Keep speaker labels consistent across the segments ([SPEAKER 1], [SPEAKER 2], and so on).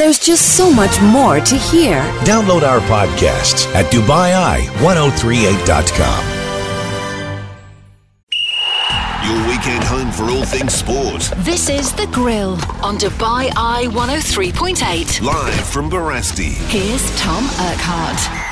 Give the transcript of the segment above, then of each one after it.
[SPEAKER 1] There's just so much more to hear.
[SPEAKER 2] Download our podcasts at DubaiEye1038.com.
[SPEAKER 3] Your weekend home for all things sport.
[SPEAKER 4] This is The Grill on Dubai Eye 103.8.
[SPEAKER 3] Live from Barasti.
[SPEAKER 4] Here's Tom Urquhart.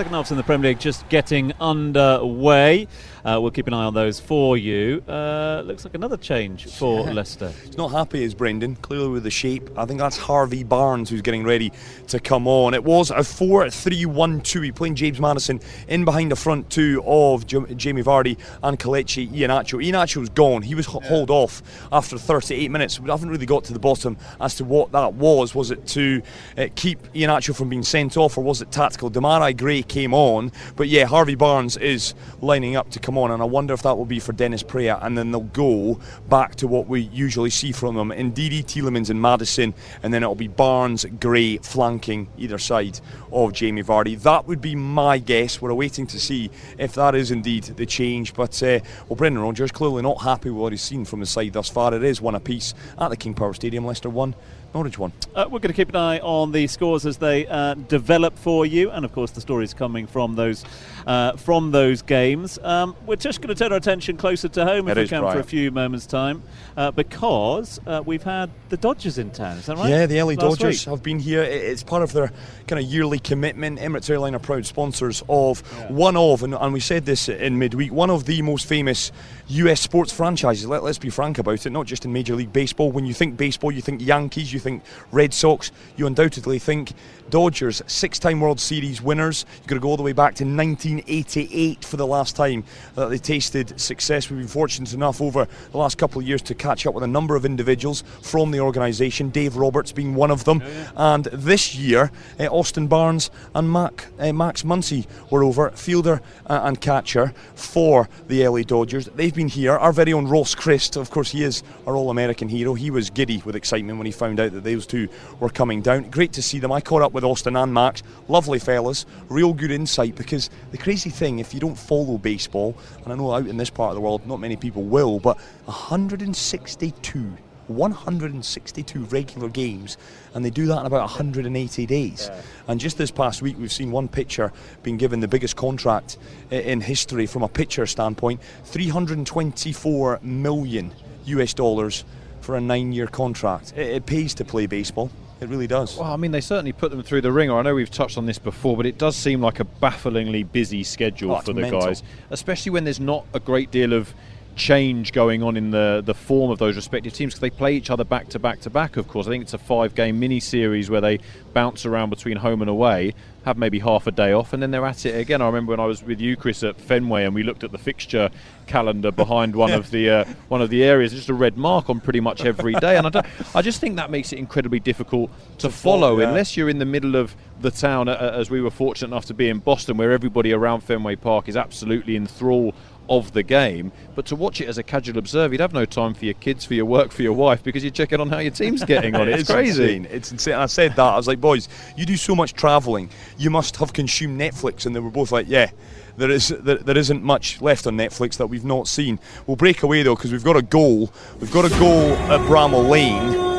[SPEAKER 5] Second half's in the Premier League just getting underway. Uh, we'll keep an eye on those for you. Uh, looks like another change for Leicester.
[SPEAKER 6] He's not happy is Brendan, clearly with the shape. I think that's Harvey Barnes who's getting ready to come on. It was a 4 3 1 2. He playing James Maddison in behind the front two of J- Jamie Vardy and Kelechi Iheanacho. Iheanacho's gone. He was yeah. hauled off after 38 minutes. We haven't really got to the bottom as to what that was. Was it to uh, keep Iheanacho from being sent off or was it tactical? Demarai Gray came on, but yeah, Harvey Barnes is lining up to come on, and I wonder if that will be for Dennis Praet, and then they'll go back to what we usually see from them. Ndidi, Tielemans, and Maddison, and then it'll be Barnes, Gray flanking either side of Jamie Vardy. That would be my guess. We're waiting to see if that is indeed the change. But uh, well, Brendan Rodgers clearly not happy with what he's seen from the side thus far. It is one apiece at the King Power Stadium. Leicester one. Norwich one.
[SPEAKER 5] Uh, we're going to keep an eye on the scores as they uh, develop for you, and of course the stories coming from those uh, from those games. Um, we're just going to turn our attention closer to home if we can for a few moments' time, uh, because uh, we've had the Dodgers in town. Is that right?
[SPEAKER 6] Yeah, the LA Last Dodgers week. have been here. It's part of their kind of yearly commitment. Emirates Airline are proud sponsors of yeah. one of, and, and we said this in midweek, one of the most famous US sports franchises. Let, us be frank about it, not just in Major League Baseball. When you think baseball, you think Yankees, you think Red Sox, you undoubtedly think Dodgers, six time World Series winners. You've got to go all the way back to 1988 for the last time that they tasted success. We've been fortunate enough over the last couple of years to catch up with a number of individuals from the organisation, Dave Roberts being one of them. And this year, uh, Austin Barnes and Mac, uh, Max Muncy were over, fielder uh, and catcher for the LA Dodgers. They've been here. Our very own Ross Christ, of course, he is our All American hero. He was giddy with excitement when he found out that those two were coming down. Great to see them. I caught up with with Austin and Max. Lovely fellas, real good insight because the crazy thing, if you don't follow baseball, and I know out in this part of the world not many people will, but 162 162 regular games, and they do that in about 180 days. Yeah. And just this past week, we've seen one pitcher being given the biggest contract in history from a pitcher standpoint 324 million US dollars for a nine year contract. It, it pays to play baseball. It really does.
[SPEAKER 7] Well, I mean, they certainly put them through the ringer. I know we've touched on this before, but it does seem like a bafflingly busy schedule oh, for the mental. guys, especially when there's not a great deal of change going on in the, the form of those respective teams because they play each other back to back to back, of course. I think it's a five game mini series where they bounce around between home and away, have maybe half a day off, and then they're at it again. I remember when I was with you, Chris, at Fenway, and we looked at the fixture calendar behind one of the uh, one of the areas, just a red mark on pretty much every day. And I, I just think that makes it incredibly difficult to, to follow yeah. unless you're in the middle of the town, uh, as we were fortunate enough to be in Boston, where everybody around Fenway Park is absolutely in thrall of the game. But to watch it as a casual observer, you'd have no time for your kids, for your work, for your wife, because you're checking on how your team's getting on. It's,
[SPEAKER 6] it's
[SPEAKER 7] crazy.
[SPEAKER 6] Insane. It's insane. I said that. I was like, boys, you do so much travelling. You must have consumed Netflix. And they were both like, yeah. There is there, there isn't much left on Netflix that we've not seen. We'll break away though because we've got a goal. We've got a goal at Bramall Lane.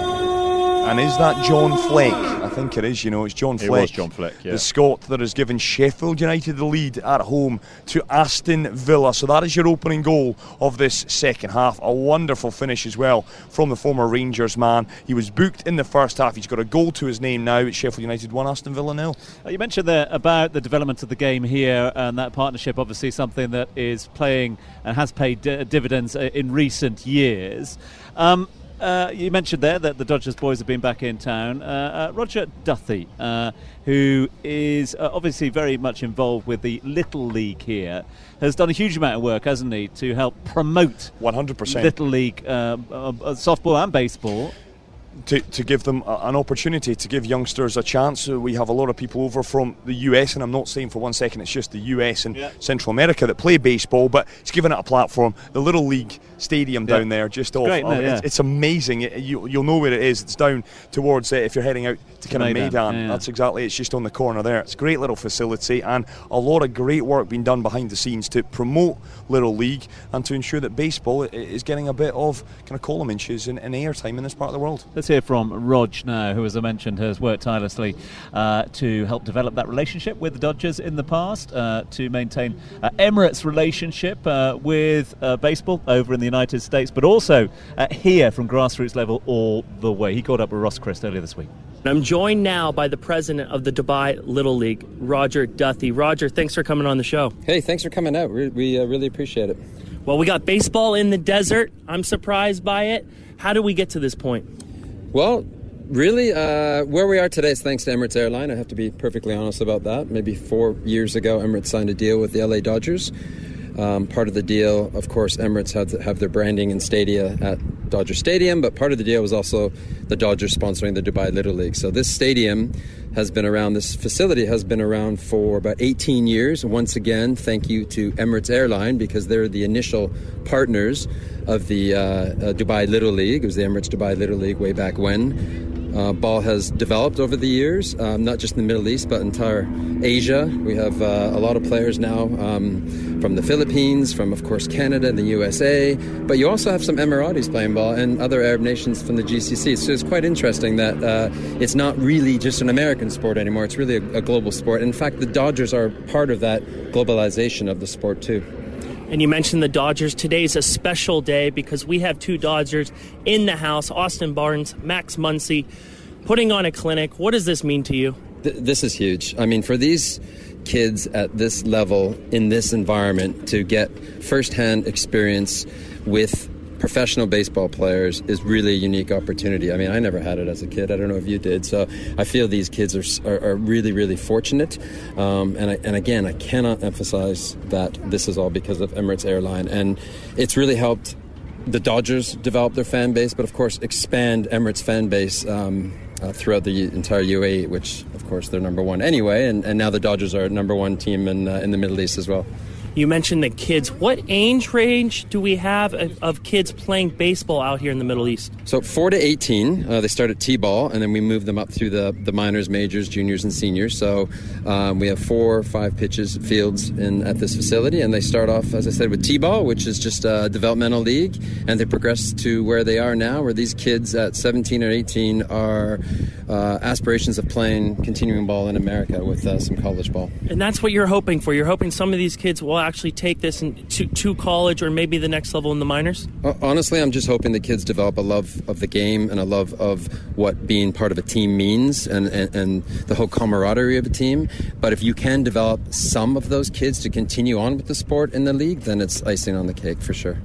[SPEAKER 6] And is that John Fleck? I think it is, you know, it's John Fleck.
[SPEAKER 7] It was John Fleck, yeah.
[SPEAKER 6] The Scot that has given Sheffield United the lead at home to Aston Villa. So that is your opening goal of this second half. A wonderful finish as well from the former Rangers man. He was booked in the first half. He's got a goal to his name now. It's Sheffield United 1, Aston Villa nil.
[SPEAKER 5] Uh, you mentioned there about the development of the game here and that partnership, obviously something that is playing and has paid dividends uh, in recent years. Um, uh, you mentioned there that the Dodgers boys have been back in town. Uh, uh, Roger Duthie, uh, who is uh, obviously very much involved with the Little League here, has done a huge amount of work, hasn't he, to help promote
[SPEAKER 6] 100%
[SPEAKER 5] Little League uh, softball and baseball
[SPEAKER 6] to, to give them a, an opportunity to give youngsters a chance. Uh, we have a lot of people over from the US, and I'm not saying for one second it's just the US and yeah. Central America that play baseball, but it's given it a platform. The Little League Stadium yeah. down there, just off,
[SPEAKER 5] great,
[SPEAKER 6] oh,
[SPEAKER 5] yeah.
[SPEAKER 6] it's, it's, amazing. It, you, will know where it is. It's down towards uh, if you're heading out to kind of Meydan. That's exactly. It's just on the corner there. It's a great little facility, and a lot of great work being done behind the scenes to promote Little League and to ensure that baseball is getting a bit of kind of column inches and, and airtime in this part of the world.
[SPEAKER 5] Let's hear from Rog now, who, as I mentioned, has worked tirelessly uh, to help develop that relationship with the Dodgers in the past, uh, to maintain uh, Emirates' relationship uh, with uh, baseball over in the United States, but also uh, here from grassroots level all the way. He caught up with Ross Christ earlier this week.
[SPEAKER 8] I'm joined now by the president of the Dubai Little League, Roger Duthie. Roger, thanks for coming on the show.
[SPEAKER 9] Hey, thanks for coming out. We, we uh, really appreciate it.
[SPEAKER 8] Well, we got baseball in the desert. I'm surprised by it. How did we get to this point?
[SPEAKER 9] Well, really, uh, where we are today is thanks to Emirates Airline. I have to be perfectly honest about that. Maybe four years ago, Emirates signed a deal with the LA Dodgers. Um, part of the deal, of course, Emirates had have their branding and stadia at Dodger Stadium, but part of the deal was also the Dodgers sponsoring the Dubai Little League. So this stadium has been around, this facility has been around for about 18 years. Once again, thank you to Emirates Airline because they're the initial partners of the uh, uh, Dubai Little League. It was the Emirates Dubai Little League way back when. Uh, ball has developed over the years, um, not just in the Middle East, but entire Asia. We have uh, a lot of players now um, from the Philippines, from, of course, Canada and the USA, but you also have some Emiratis playing ball and other Arab nations from the GCC. So it's quite interesting that uh, it's not really just an American sport anymore, it's really a, a global sport. In fact, the Dodgers are part of that globalization of the sport, too.
[SPEAKER 8] And you mentioned the Dodgers. Today's a special day because we have two Dodgers in the house Austin Barnes, Max Muncy, putting on a clinic. What does this mean to you?
[SPEAKER 9] Th- this is huge. I mean, for these kids at this level, in this environment, to get firsthand experience with professional baseball players is really a unique opportunity. I mean, I never had it as a kid. I don't know if you did. So I feel these kids are, are, are really, really fortunate. Um, and, I, and again, I cannot emphasize that this is all because of Emirates Airline. And it's really helped the Dodgers develop their fan base, but of course, expand Emirates' fan base. Um, uh, throughout the entire UAE, which of course they're number one anyway, and, and now the Dodgers are number one team in uh, in the Middle East as well.
[SPEAKER 8] You mentioned the kids. What age range do we have of, kids playing baseball out here in the Middle East?
[SPEAKER 9] So four to eighteen, uh, they start at t-ball, and then we move them up through the the minors, majors, juniors, and seniors. So um, we have four or five pitches fields in at this facility, and they start off, as I said, with t-ball, which is just a developmental league, and they progress to where they are now, where these kids at 17 or 18 are uh, aspirations of playing continuing ball in America with uh, some college ball.
[SPEAKER 8] And that's what you're hoping for. You're hoping some of these kids will actually take this in, to, to college or maybe the next level in the minors?
[SPEAKER 9] Uh, honestly, I'm just hoping the kids develop a love of the game and a love of what being part of a team means and, and, and the whole camaraderie of a team. But if you can develop some of those kids to continue on with the sport in the league, then it's icing on the cake for sure.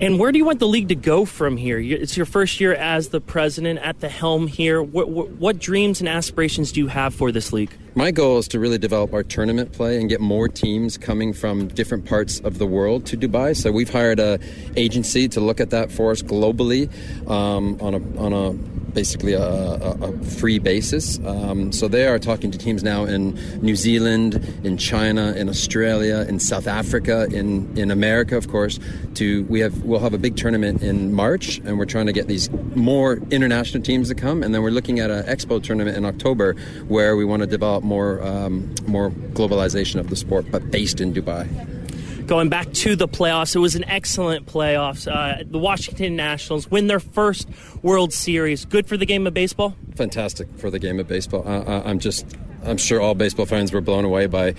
[SPEAKER 8] And where do you want the league to go from here? It's your first year as the president at the helm here. What, what, what, dreams and aspirations do you have for this league?
[SPEAKER 9] My goal is to really develop our tournament play and get more teams coming from different parts of the world to Dubai. So we've hired a agency to look at that for us globally um, on a on a basically a, a, a free basis. Um, so they are talking to teams now in New Zealand, in China, in Australia, in South Africa, in in America, of course. To we have we'll have a big tournament in March, and we're trying to get these more international teams to come, and then we're looking at an expo tournament in October where we want to develop more um, more globalization of the sport, but based in Dubai.
[SPEAKER 8] Going back to the playoffs, it was an excellent playoffs. Uh, the Washington Nationals win their first World Series. Good for the game of baseball.
[SPEAKER 9] Fantastic for the game of baseball. Uh, I'm just, I'm sure all baseball fans were blown away by.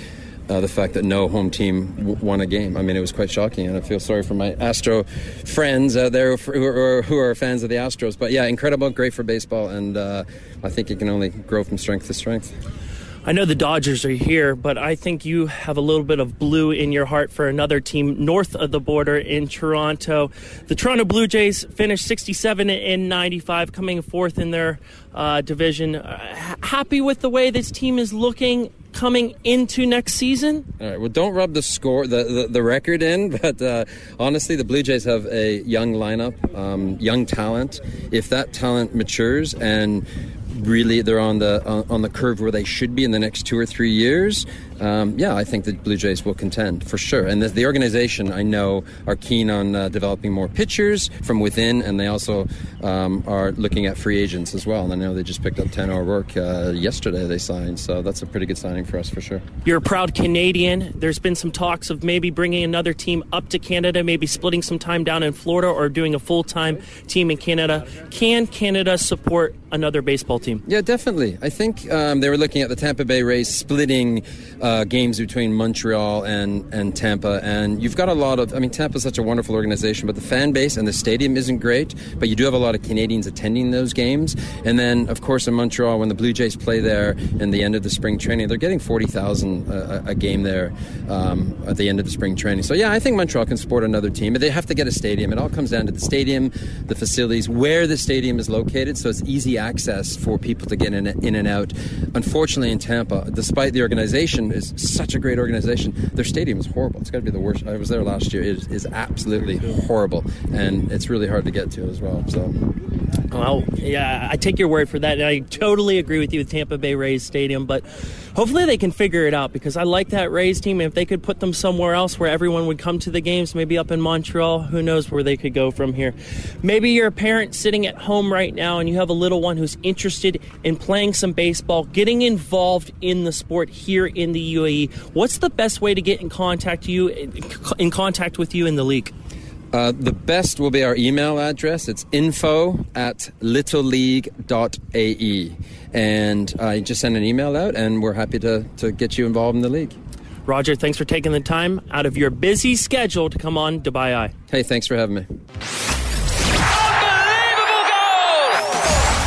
[SPEAKER 9] Uh, the fact that no home team w- won a game. I mean, it was quite shocking, and I feel sorry for my Astro friends out there who are, who are fans of the Astros. But yeah, incredible, great for baseball, and uh, I think it can only grow from strength to strength.
[SPEAKER 8] I know the Dodgers are here, but I think you have a little bit of blue in your heart for another team north of the border in Toronto. The Toronto Blue Jays finished 67 and 95, coming fourth in their uh, division. Uh, happy with the way this team is looking coming into next season?
[SPEAKER 9] All right. Well, don't rub the score, the the, the record in. But uh, honestly, the Blue Jays have a young lineup, um, young talent. If that talent matures and really they're on the uh, on the curve where they should be in the next two or three years, um, yeah, I think the Blue Jays will contend for sure. And the, the organization I know are keen on uh, developing more pitchers from within, and they also um, are looking at free agents as well. And I know they just picked up Tanner Roark uh, yesterday. They signed, so that's a pretty good signing for us for sure.
[SPEAKER 8] You're a proud Canadian. There's been some talks of maybe bringing another team up to Canada, maybe splitting some time down in Florida, or doing a full time team in Canada. Can Canada support another baseball team?
[SPEAKER 9] Yeah, definitely. I think um, they were looking at the Tampa Bay Rays splitting uh, games between Montreal and, and Tampa. And you've got a lot of, I mean, Tampa's such a wonderful organization, but the fan base and the stadium isn't great. But you do have a lot of Canadians attending those games. And then, of course, in Montreal, when the Blue Jays play there in the end of the spring training, they're getting 40,000 a, a, game there um, at the end of the spring training. So, yeah, I think Montreal can support another team. But they have to get a stadium. It all comes down to the stadium, the facilities, where the stadium is located. So it's easy access for people to get in, in and out. Unfortunately, in Tampa, despite the organization is such a great organization, their stadium is horrible. It's got to be the worst. I was there last year. It is, is absolutely horrible, and it's really hard to get to as well. So.
[SPEAKER 8] Well, yeah, I take your word for that. And I totally agree with you with Tampa Bay Rays Stadium, but hopefully they can figure it out because I like that Rays team. If they could put them somewhere else where everyone would come to the games, maybe up in Montreal, who knows where they could go from here. Maybe you're a parent sitting at home right now and you have a little one who's interested in playing some baseball, getting involved in the sport here in the UAE. What's the best way to get in contact you in contact with you in the league?
[SPEAKER 9] Uh, the best will be our email address. It's info at littleleague.ae. And uh, just send an email out, and we're happy to, to get you involved in the league.
[SPEAKER 8] Roger, thanks for taking the time out of your busy schedule to come on Dubai Eye.
[SPEAKER 9] Hey, thanks for having me.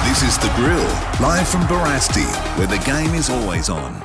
[SPEAKER 3] This is The Grill, live from Barasti, where the game is always on.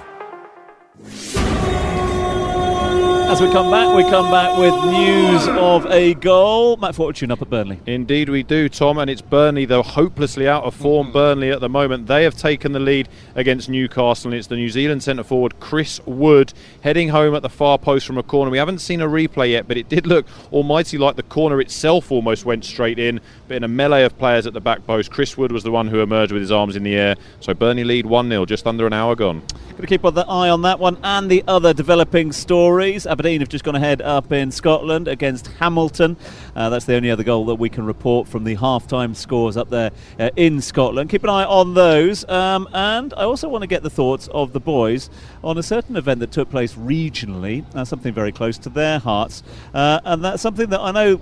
[SPEAKER 5] As we come back, we come back with news of a goal. Matt Fortune up at Burnley.
[SPEAKER 7] Indeed, we do, Tom, and it's Burnley, though hopelessly out of form. Mm. Burnley at the moment, they have taken the lead against Newcastle, and it's the New Zealand centre forward Chris Wood heading home at the far post from a corner. We haven't seen a replay yet, but it did look almighty like the corner itself almost went straight in. In a melee of players at the back post, Chris Wood was the one who emerged with his arms in the air. So Burnley lead 1 0, just under an hour gone.
[SPEAKER 5] Going to keep an eye on that one and the other developing stories. Aberdeen have just gone ahead up in Scotland against Hamilton. Uh, that's the only other goal that we can report from the half-time scores up there uh, in Scotland. Keep an eye on those. Um, and I also want to get the thoughts of the boys on a certain event that took place regionally, uh, something very close to their hearts. Uh, and that's something that I know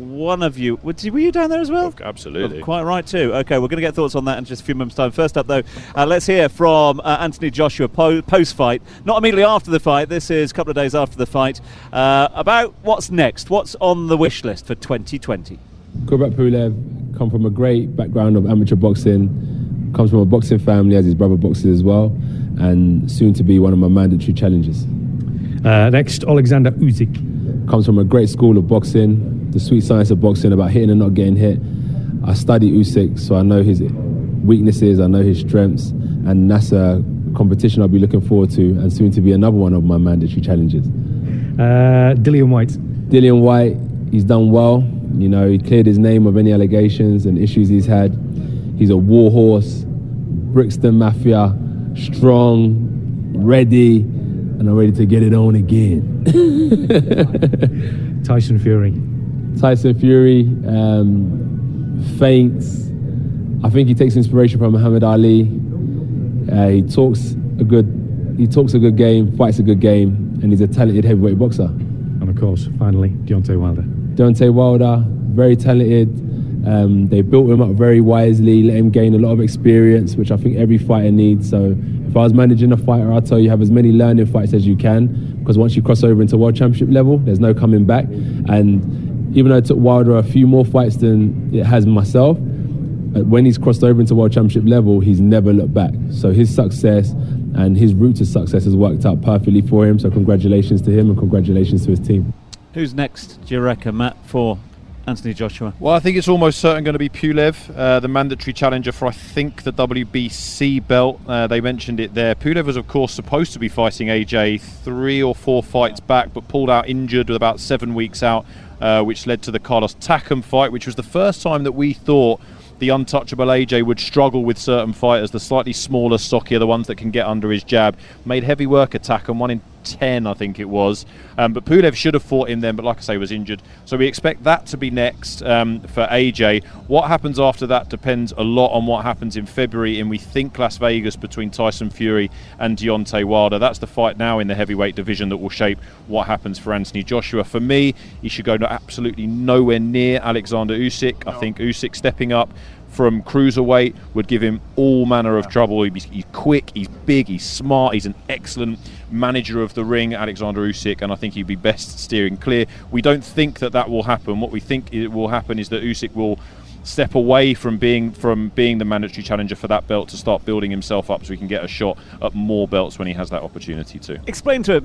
[SPEAKER 5] one of you. Were you down there as well?
[SPEAKER 7] Absolutely.
[SPEAKER 5] Oh, quite right, too. Okay, we're going to get thoughts on that in just a few moments' time. First up, though, uh, let's hear from uh, Anthony Joshua po- post fight. Not immediately after the fight, this is a couple of days after the fight, uh, about what's next, what's on the wish list for 2020.
[SPEAKER 10] Kubrat Pulev come from a great background of amateur boxing, comes from a boxing family as his brother boxes as well, and soon to be one of my mandatory challenges.
[SPEAKER 11] Uh, next, Alexander Usyk.
[SPEAKER 10] Comes from a great school of boxing, the sweet science of boxing about hitting and not getting hit. I study Usyk, so I know his weaknesses, I know his strengths, and that's a competition I'll be looking forward to, and soon to be another one of my mandatory challenges.
[SPEAKER 11] Uh, Dillian Whyte.
[SPEAKER 10] Dillian Whyte, he's done well. You know, he cleared his name of any allegations and issues he's had. He's a warhorse, Brixton Mafia, strong, ready, and I'm ready to get it on again.
[SPEAKER 11] Tyson Fury.
[SPEAKER 10] Tyson Fury um, faints. I think he takes inspiration from Muhammad Ali. Uh, he talks a good he talks a good game, fights a good game, and he's a talented heavyweight boxer.
[SPEAKER 11] And of course, finally, Deontay Wilder.
[SPEAKER 10] Deontay Wilder, very talented. Um, they built him up very wisely, let him gain a lot of experience, which I think every fighter needs. So if I was managing a fighter, I'd tell you have as many learning fights as you can, because once you cross over into world championship level, there's no coming back. And even though it took Wilder a few more fights than it has myself, when he's crossed over into world championship level, he's never looked back. So his success and his route to success has worked out perfectly for him. So congratulations to him and congratulations to his team.
[SPEAKER 5] Who's next, do you reckon, Matt, for Anthony Joshua?
[SPEAKER 7] Well, I think it's almost certain going to be Pulev, uh, the mandatory challenger for, I think, the WBC belt. Uh, they mentioned it there. Pulev was, of course, supposed to be fighting AJ three or four fights back, but pulled out injured with about seven weeks out uh, which led to the Carlos Takam fight, which was the first time that we thought the untouchable AJ would struggle with certain fighters, the slightly smaller, stockier, the ones that can get under his jab. Made heavy work attack and one in 10, I think it was. Um, but Pulev should have fought him then, but like I say, was injured. So we expect that to be next um, for AJ. What happens after that depends a lot on what happens in February and we think, Las Vegas between Tyson Fury and Deontay Wilder. That's the fight now in the heavyweight division that will shape what happens for Anthony Joshua. For me, he should go to absolutely nowhere near Alexander Usyk. I think Usyk stepping up from cruiserweight would give him all manner of trouble. He's, he's, quick, he's big, he's smart, he's an excellent manager of the ring, Alexander Usyk, and I think he'd be best steering clear. We don't think that that will happen. What we think it will happen is that Usyk will step away from being from being the mandatory challenger for that belt to start building himself up so he can get a shot at more belts when he has that opportunity to.
[SPEAKER 5] Explain to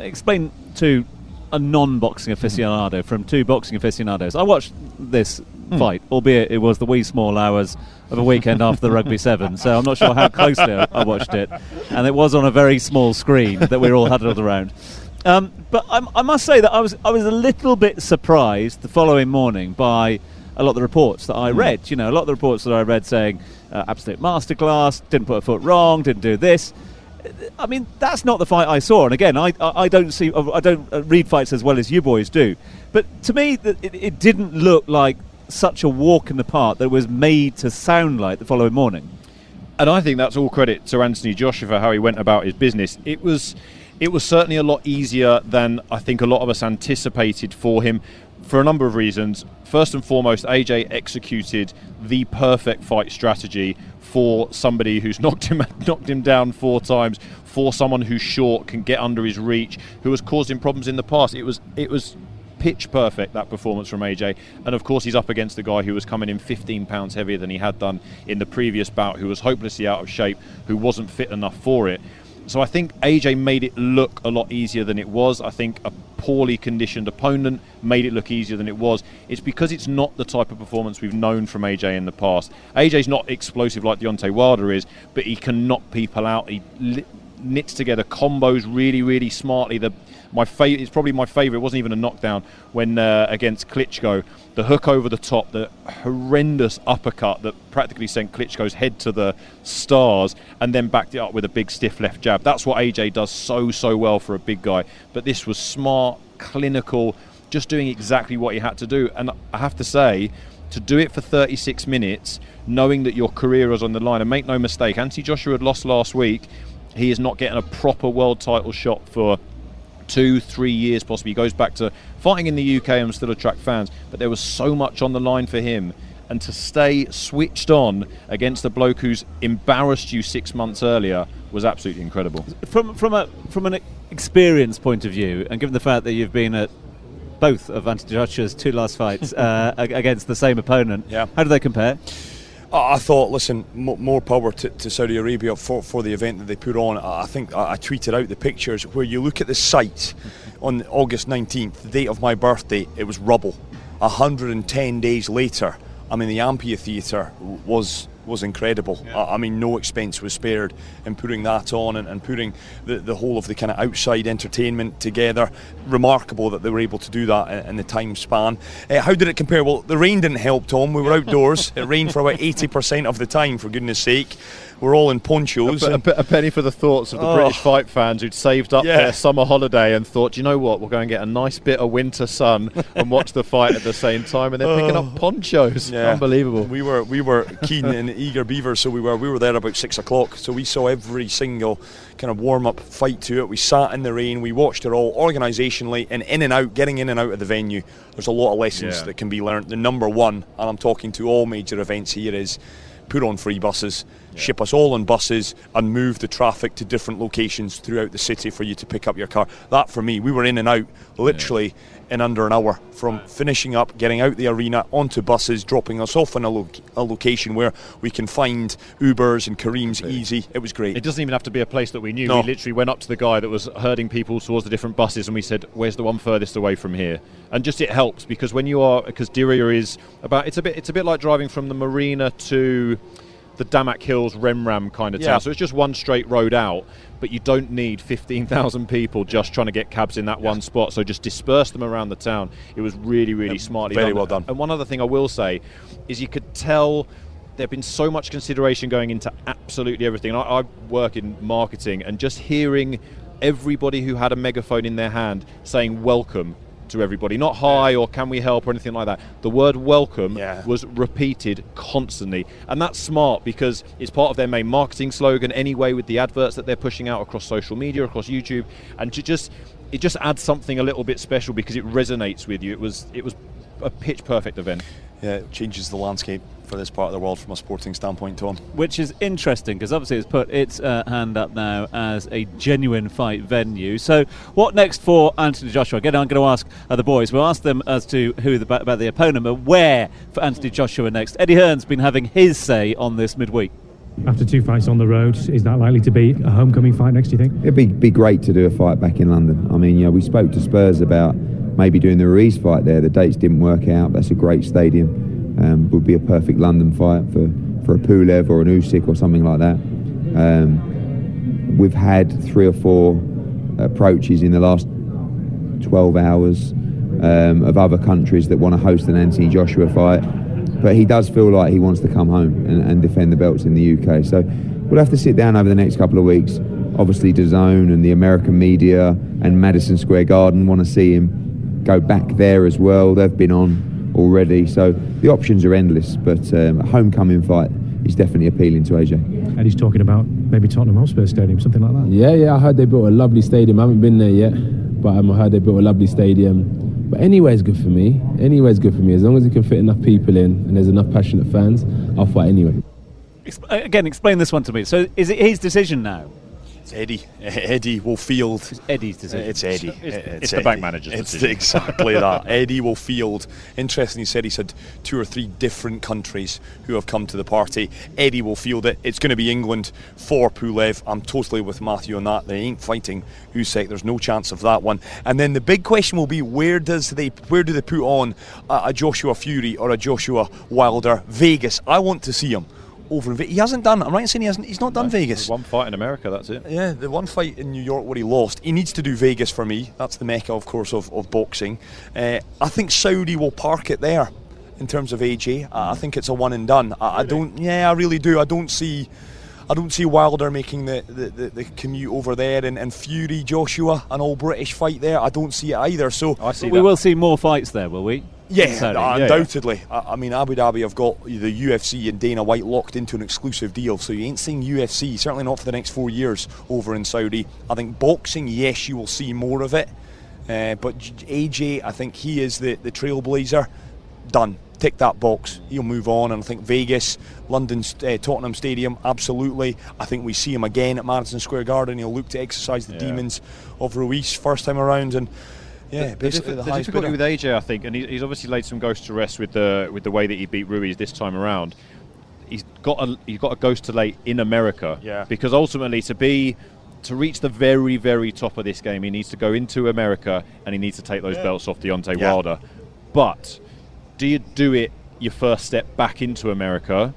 [SPEAKER 5] explain to a non-boxing aficionado from two boxing aficionados. I watched this mm. fight, albeit it was the wee small hours of a weekend after the rugby seven. So I'm not sure how closely I, watched it, and it was on a very small screen that we were all huddled around. Um, but I'm, i must say that I was I was a little bit surprised the following morning by a lot of the reports that I hmm. read. You know, a lot of the reports that I read saying uh, absolute masterclass, didn't put a foot wrong, didn't do this. I mean, that's not the fight I saw. And again, I, I don't see, I don't uh, read fights as well as you boys do. But to me, it, it didn't look like such a walk in the park that it was made to sound like the following morning.
[SPEAKER 7] And I think that's all credit to Anthony Joshua for how he went about his business. It was, it was certainly a lot easier than I think a lot of us anticipated for him for a number of reasons. First and foremost, AJ executed the perfect fight strategy for somebody who's knocked him knocked him down four times, for someone who's short can get under his reach, who has caused him problems in the past. It was it was pitch perfect that performance from AJ, and of course he's up against the guy who was coming in 15 pounds heavier than he had done in the previous bout, who was hopelessly out of shape, who wasn't fit enough for it. So I think AJ made it look a lot easier than it was. I think a poorly conditioned opponent made it look easier than it was. It's because it's not the type of performance we've known from AJ in the past. AJ's not explosive like Deontay Wilder is, but he can knock people out. He knits together combos really, really smartly. The my favorite. It's probably my favorite. It wasn't even a knockdown when uh, against Klitschko. The hook over the top, the horrendous uppercut that practically sent Klitschko's head to the stars, and then backed it up with a big stiff left jab. That's what AJ does so so well for a big guy. But this was smart, clinical, just doing exactly what he had to do. And I have to say, to do it for 36 minutes, knowing that your career is on the line, and make no mistake, Anthony Joshua had lost last week. He is not getting a proper world title shot for two, three years possibly. He goes back to fighting in the UK and still attract fans, but there was so much on the line for him. And to stay switched on against the bloke who's embarrassed you six months earlier was absolutely incredible.
[SPEAKER 5] From from a from an experience point of view, and given the fact that you've been at both of Anthony Joshua's two last fights uh, against the same opponent,
[SPEAKER 6] yeah.
[SPEAKER 5] how do they compare?
[SPEAKER 6] I thought, listen, more power to, to, Saudi Arabia for, for the event that they put on. I think I tweeted out the pictures where you look at the site on August 19th, the date of my birthday, it was rubble. 110 days later, I mean, the amphitheatre was was incredible. Yeah. I, I, mean, no expense was spared in putting that on and, and putting the, the whole of the kind of outside entertainment together. Remarkable that they were able to do that in, in the time span. Uh, how did it compare? Well, the rain didn't help, Tom. We were outdoors. it rained for about 80% of the time, for goodness sake. We're all in ponchos.
[SPEAKER 7] A, penny for the thoughts of the oh. British fight fans who'd saved up yeah. their summer holiday and thought, you know what, we'll go and get a nice bit of winter sun and watch the fight at the same time, and they're picking up oh. ponchos. Yeah. Unbelievable.
[SPEAKER 6] We were we were keen and eager beavers, so we were we were there about six o'clock. So we saw every single kind of warm up fight to it. We sat in the rain, we watched it all organisationally and in and out, getting in and out of the venue. There's a lot of lessons yeah. that can be learned. The number one, and I'm talking to all major events here, is put on free buses. Ship us all on buses, and move the traffic to different locations throughout the city for you to pick up your car. That for me, we were in and out literally yeah. in under an hour from finishing up, getting out the arena onto buses, dropping us off in a, lo- a location where we can find Ubers and Careems easy. It was great.
[SPEAKER 7] It doesn't even have to be a place that we knew. No. We literally went up to the guy that was herding people towards the different buses, and we said, "Where's the one furthest away from here?" And just it helps because when you are because Diriyah is about it's a bit it's a bit like driving from the marina to the Damac Hills Remraam kind of town. So it's just one straight road out, but you don't need 15,000 people just trying to get cabs in that yeah. one spot. So just disperse them around the town. It was really, really yeah, smartly
[SPEAKER 6] very
[SPEAKER 7] done.
[SPEAKER 6] well done.
[SPEAKER 7] And one other thing I will say is you could tell there've been so much consideration going into absolutely everything. I, I work in marketing, and just hearing everybody who had a megaphone in their hand saying welcome to everybody, not hi or can we help or anything like that. The word welcome
[SPEAKER 6] Yeah.
[SPEAKER 7] was repeated constantly, and that's smart because it's part of their main marketing slogan anyway with the adverts that they're pushing out across social media, across YouTube, and to just it just adds something a little bit special because it resonates with you. It was it was a pitch perfect event.
[SPEAKER 6] Yeah, it changes the landscape for this part of the world from a sporting standpoint, Tom.
[SPEAKER 5] which is interesting because obviously it's put its uh, hand up now as a genuine fight venue. So, what next for Anthony Joshua? Again, I'm going to ask uh, the boys. We'll ask them as to who the, about the opponent, but where for Anthony Joshua next. Eddie Hearn's been having his say on this midweek.
[SPEAKER 11] After two fights on the road, is that likely to be a homecoming fight next, do you think?
[SPEAKER 12] It'd be, be great to do a fight back in London. I mean, you know, we spoke to Spurs about maybe doing the Ruiz fight there. The dates didn't work out. That's a great stadium. Um, would be a perfect London fight for, for a Pulev or an Usyk or something like that. Um, we've had three or four approaches in the last 12 hours um, of other countries that want to host an Anthony Joshua fight. But he does feel like he wants to come home and, and defend the belts in the UK. So we'll have to sit down over the next couple of weeks. Obviously, DAZN and the American media and Madison Square Garden want to see him go back there as well. They've been on already. So the options are endless. But um, a homecoming fight is definitely appealing to AJ.
[SPEAKER 11] And he's talking about maybe Tottenham Hotspur Stadium, something like that.
[SPEAKER 10] Yeah, yeah, I heard they built a lovely stadium. I haven't been there yet, but um, I heard they built a lovely stadium. But anywhere's good for me. Anywhere's good for me. As long as it can fit enough people in and there's enough passionate fans, I'll fight anyway.
[SPEAKER 5] Uh, again, explain this one to me. So, is it his decision now?
[SPEAKER 6] It's Eddie. Eh, Eddie will field.
[SPEAKER 5] It's Eddie's decision.
[SPEAKER 6] It's Eddie.
[SPEAKER 7] It's- eh, it's the bank manager's
[SPEAKER 6] It's
[SPEAKER 7] decision.
[SPEAKER 6] exactly that. Eddie will field. Interesting, he said he said two or three different countries who have come to the party. Eddie will field it. It's going to be England for Pulev. I'm totally with Matthew on that. They ain't fighting Usyk. There's no chance of that one. And then the big question will be where does they where do they put on a, a Joshua Fury or a Joshua Wilder? Vegas. I want to see him. Over in Ve- he hasn't done. I'm right in saying he hasn't. He's not done Vegas.
[SPEAKER 7] One fight in America, that's it.
[SPEAKER 6] Yeah, the one fight in New York where he lost, he needs to do Vegas for me. That's the mecca, of course, of, of boxing. Uh, I think Saudi will park it there in terms of AJ. I I think it's a one and done. I, I don't. Yeah, I really do. I don't see. I don't see Wilder making the, the, the, the commute over there and, and Fury Joshua an all British fight there. I don't see it either. So
[SPEAKER 7] I see
[SPEAKER 5] we
[SPEAKER 7] that.
[SPEAKER 5] will see more fights there, will we?
[SPEAKER 6] Yeah, no,
[SPEAKER 5] Yeah,
[SPEAKER 6] undoubtedly. I, I mean, Abu Dhabi have got the UFC and Dana White locked into an exclusive deal, so you ain't seeing UFC, certainly not for the next four years over in Saudi. I think boxing, yes, you will see more of it. Uh, but AJ, I think he is the, the trailblazer. Done. Tick that box. He'll move on, and I think Vegas, London, uh, Tottenham Stadium, absolutely. I think we see him again at Madison Square Garden. He'll look to exercise the
[SPEAKER 7] Yeah.
[SPEAKER 6] demons of Ruiz first time around, and yeah,
[SPEAKER 7] the,
[SPEAKER 6] basically
[SPEAKER 7] diffi-
[SPEAKER 6] the,
[SPEAKER 7] the
[SPEAKER 6] highest
[SPEAKER 7] difficulty
[SPEAKER 6] bidder.
[SPEAKER 7] with AJ, I think, and he, he's obviously laid some ghosts to rest with the with the way that he beat Ruiz this time around. He's got a he's got a ghost to lay in America,
[SPEAKER 6] Yeah.
[SPEAKER 7] Because ultimately, to be to reach the very very top of this game, he needs to go into America and he needs to take those belts off Deontay
[SPEAKER 6] Yeah.
[SPEAKER 7] Wilder. But do you do it your first step back into America?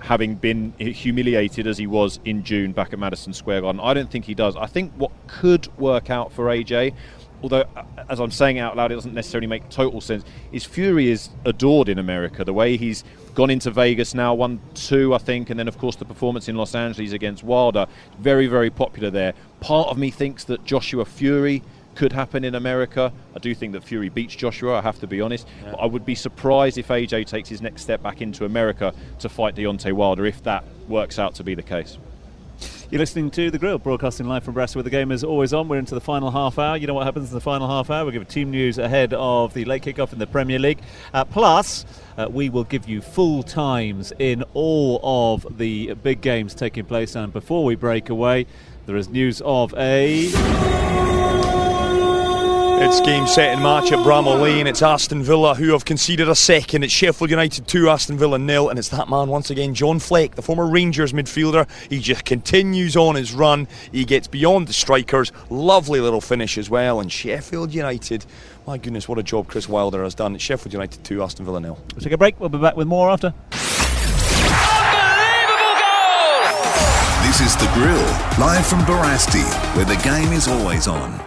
[SPEAKER 7] Having been humiliated as he was in June back at Madison Square Garden, I don't think he does. I think what could work out for AJ, although uh, as I'm saying out loud, it doesn't necessarily make total sense. Is Fury is adored in America. The way he's gone into Vegas now, won two, I think, and then of course the performance in Los Angeles against Wilder, very very popular there. Part of me thinks that Joshua Fury could happen in America. I do think that Fury beats Joshua, I have to be honest. But I would be surprised if AJ takes his next step back into America to fight Deontay Wilder if that works out to be the case.
[SPEAKER 5] You're listening to The Grill, broadcasting live from Barasti, where the game is always on. We're into the final half hour. You know what happens in the final half hour? We'll give team news ahead of the late kickoff in the Premier League. Uh, plus, uh, we will give you full times in all of the big games taking place. And before we break away, there is news of a.
[SPEAKER 6] It's game, set, and match at Bramall Lane. It's Aston Villa who have conceded a second. It's Sheffield United 2, Aston Villa nil, and it's that man once again, John Fleck, the former Rangers midfielder. He just continues on his run. He gets beyond the strikers. Lovely little finish as well. And Sheffield United, my goodness, what a job Chris Wilder has done. It's Sheffield United 2, Aston Villa nil.
[SPEAKER 5] We'll take a break. We'll be back with more after. Unbelievable goal!
[SPEAKER 3] This is The Grill, live from Barasti, where the game is always on.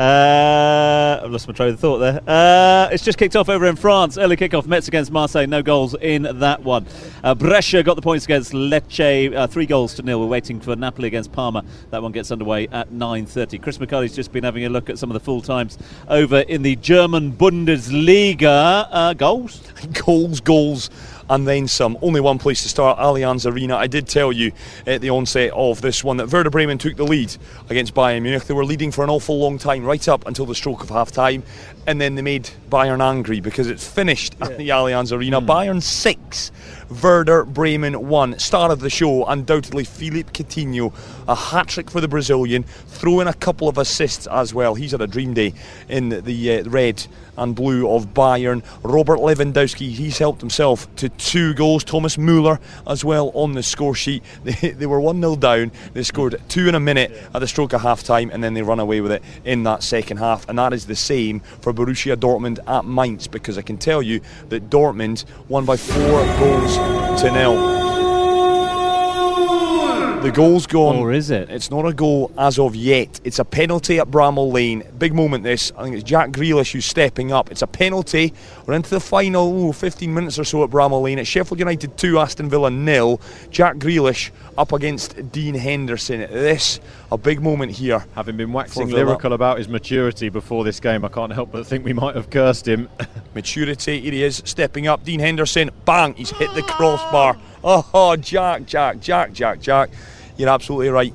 [SPEAKER 5] Uh, I've lost my train of thought there. Uh, it's just kicked off over in France. Early kickoff. Metz against Marseille. No goals in that one. Uh, Brescia got the points against Lecce. Uh, three goals to nil. We're waiting for Napoli against Parma. That one gets underway at 9.30. Chris McHardy's just been having a look at some of the full times over in the German Bundesliga. Uh, goals?
[SPEAKER 6] goals, goals and then some. Only one place to start, Allianz Arena. I did tell you at the onset of this one that Werder Bremen took the lead against Bayern Munich. They were leading for an awful long time, right up until the stroke of half time, and then they made Bayern angry because it's finished yeah. at the Allianz Arena. Mm. Bayern 6, Werder Bremen 1. Star of the show, undoubtedly Philippe Coutinho. A hat trick for the Brazilian, throw in a couple of assists as well. He's had a dream day in the uh, red and blue of Bayern. Robert Lewandowski, he's helped himself to two goals. Thomas Muller as well on the score sheet. They, they were 1 0 down. They scored two in a minute at the stroke of half time and then they run away with it in that second half. And that is the same for Borussia Dortmund at Mainz because I can tell you that Dortmund won by four goals to nil. The goal's gone.
[SPEAKER 5] Or is it?
[SPEAKER 6] It's not a goal as of yet. It's a penalty at Bramall Lane. Big moment this. I think it's Jack Grealish who's stepping up. It's a penalty. We're into the final ooh, 15 minutes or so at Bramall Lane. It's Sheffield United 2, Aston Villa nil. Jack Grealish up against Dean Henderson. This, a big moment here.
[SPEAKER 7] Having been waxing lyrical about his maturity before this game, I can't help but think we might have cursed him.
[SPEAKER 6] maturity, here he is, stepping up. Dean Henderson, bang, he's hit the crossbar. Oh, Jack, Jack, Jack, Jack, Jack. You're absolutely right.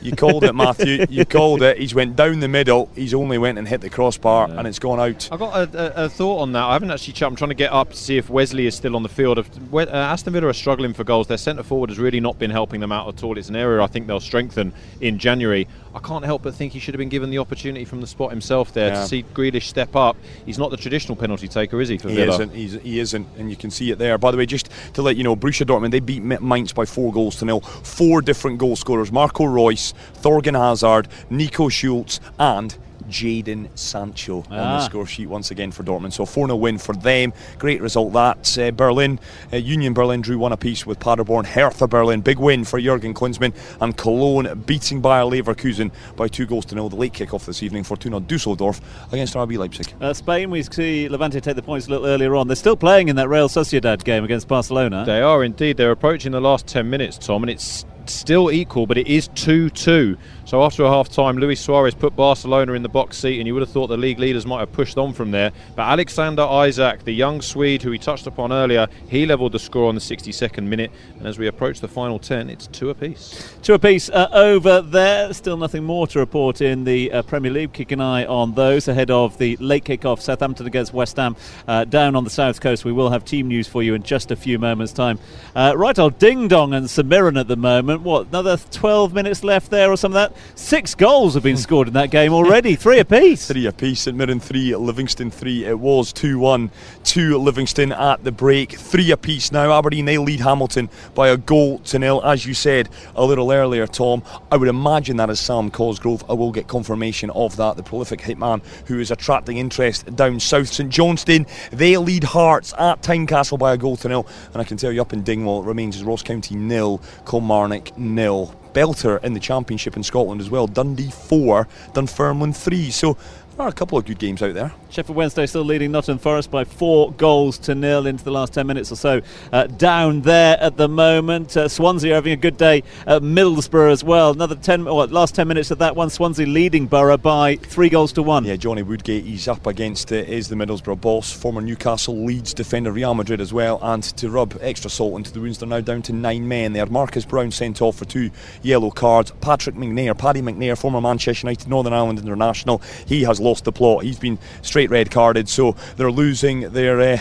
[SPEAKER 6] You called it, Matthew. You called it. He's went down the middle. He's only went and hit the crossbar, yeah. and it's gone out.
[SPEAKER 7] I've got a, a, a, thought on that. I haven't actually checked. I'm trying to get up to see if Wesley is still on the field. Uh, Aston Villa are struggling for goals. Their centre forward has really not been helping them out at all. It's an area I think they'll strengthen in January. I can't help but think he should have been given the opportunity from the spot himself there yeah. to see Grealish step up. He's not the traditional penalty taker, is he? For
[SPEAKER 6] he
[SPEAKER 7] Villa?
[SPEAKER 6] isn't. He's, he isn't, and you can see it there. By the way, just to let you know, Borussia Dortmund they beat Mainz by four goals to nil. Four different goal scorers: Marco Reus, Thorgan Hazard, Nico Schulz, and Jadon Sancho ah. on the ah. score sheet once again for Dortmund. So 4 0 win for them. Great result that. Uh, Berlin, uh, Union Berlin drew one apiece with Paderborn. Hertha Berlin, big win for Jurgen Klinsmann. And Cologne beating Bayer Leverkusen by two goals to nil. The late kick off this evening, Fortuna Dusseldorf against RB Leipzig.
[SPEAKER 5] Uh, Spain, we see Levante take the points a little earlier on. They're still playing in that Real Sociedad game against Barcelona.
[SPEAKER 7] They are indeed. They're approaching the last 10 minutes, Tom, and it's still equal, but it is 2 2. So after a half time, Luis Suarez put Barcelona in the box seat, and you would have thought the league leaders might have pushed on from there. But Alexander Isak, the young Swede who we touched upon earlier, he levelled the score on the 62nd minute. And as we approach the final 10, it's two apiece.
[SPEAKER 5] Two apiece uh, over there. Still nothing more to report in the uh, Premier League. Keep an eye on those ahead of the late kick-off. Southampton against West Ham uh, down on the south coast. We will have team news for you in just a few moments' time. Uh, right old ding dong and St Mirren at the moment. What another 12 minutes left there or something like that? Six goals have been scored in that game already, three apiece.
[SPEAKER 6] three apiece. St Mirren three, Livingston three. It was 2 1 to Livingston at the break. Three apiece now. Aberdeen, they lead Hamilton by a goal to nil. As you said a little earlier, Tom, I would imagine that is Sam Cosgrove. I will get confirmation of that. The prolific hitman who is attracting interest down south. St Johnstone, they lead Hearts at Tynecastle by a goal to nil. And I can tell you up in Dingwall, it remains as Ross County nil, Kilmarnock nil belter in the Championship in Scotland as well. Dundee 4, Dunfermline 3. So are a couple of good games out there.
[SPEAKER 5] Sheffield Wednesday still leading Nottingham Forest by four goals to nil into the last 10 minutes or so. Uh, down there at the moment. Uh, Swansea are having a good day at Middlesbrough as well. Another 10, well, last 10 minutes of that one. Swansea leading Borough by three goals to one.
[SPEAKER 6] Yeah, Johnny Woodgate, he's up against it, is the Middlesbrough boss. Former Newcastle Leeds defender Real Madrid as well. And to rub extra salt into the wounds, they're now down to nine men. They had Marcus Browne sent off for two yellow cards. Patrick McNair, Paddy McNair, former Manchester United Northern Ireland international, he has lost the plot. He's been straight red carded, so they're losing their. Uh,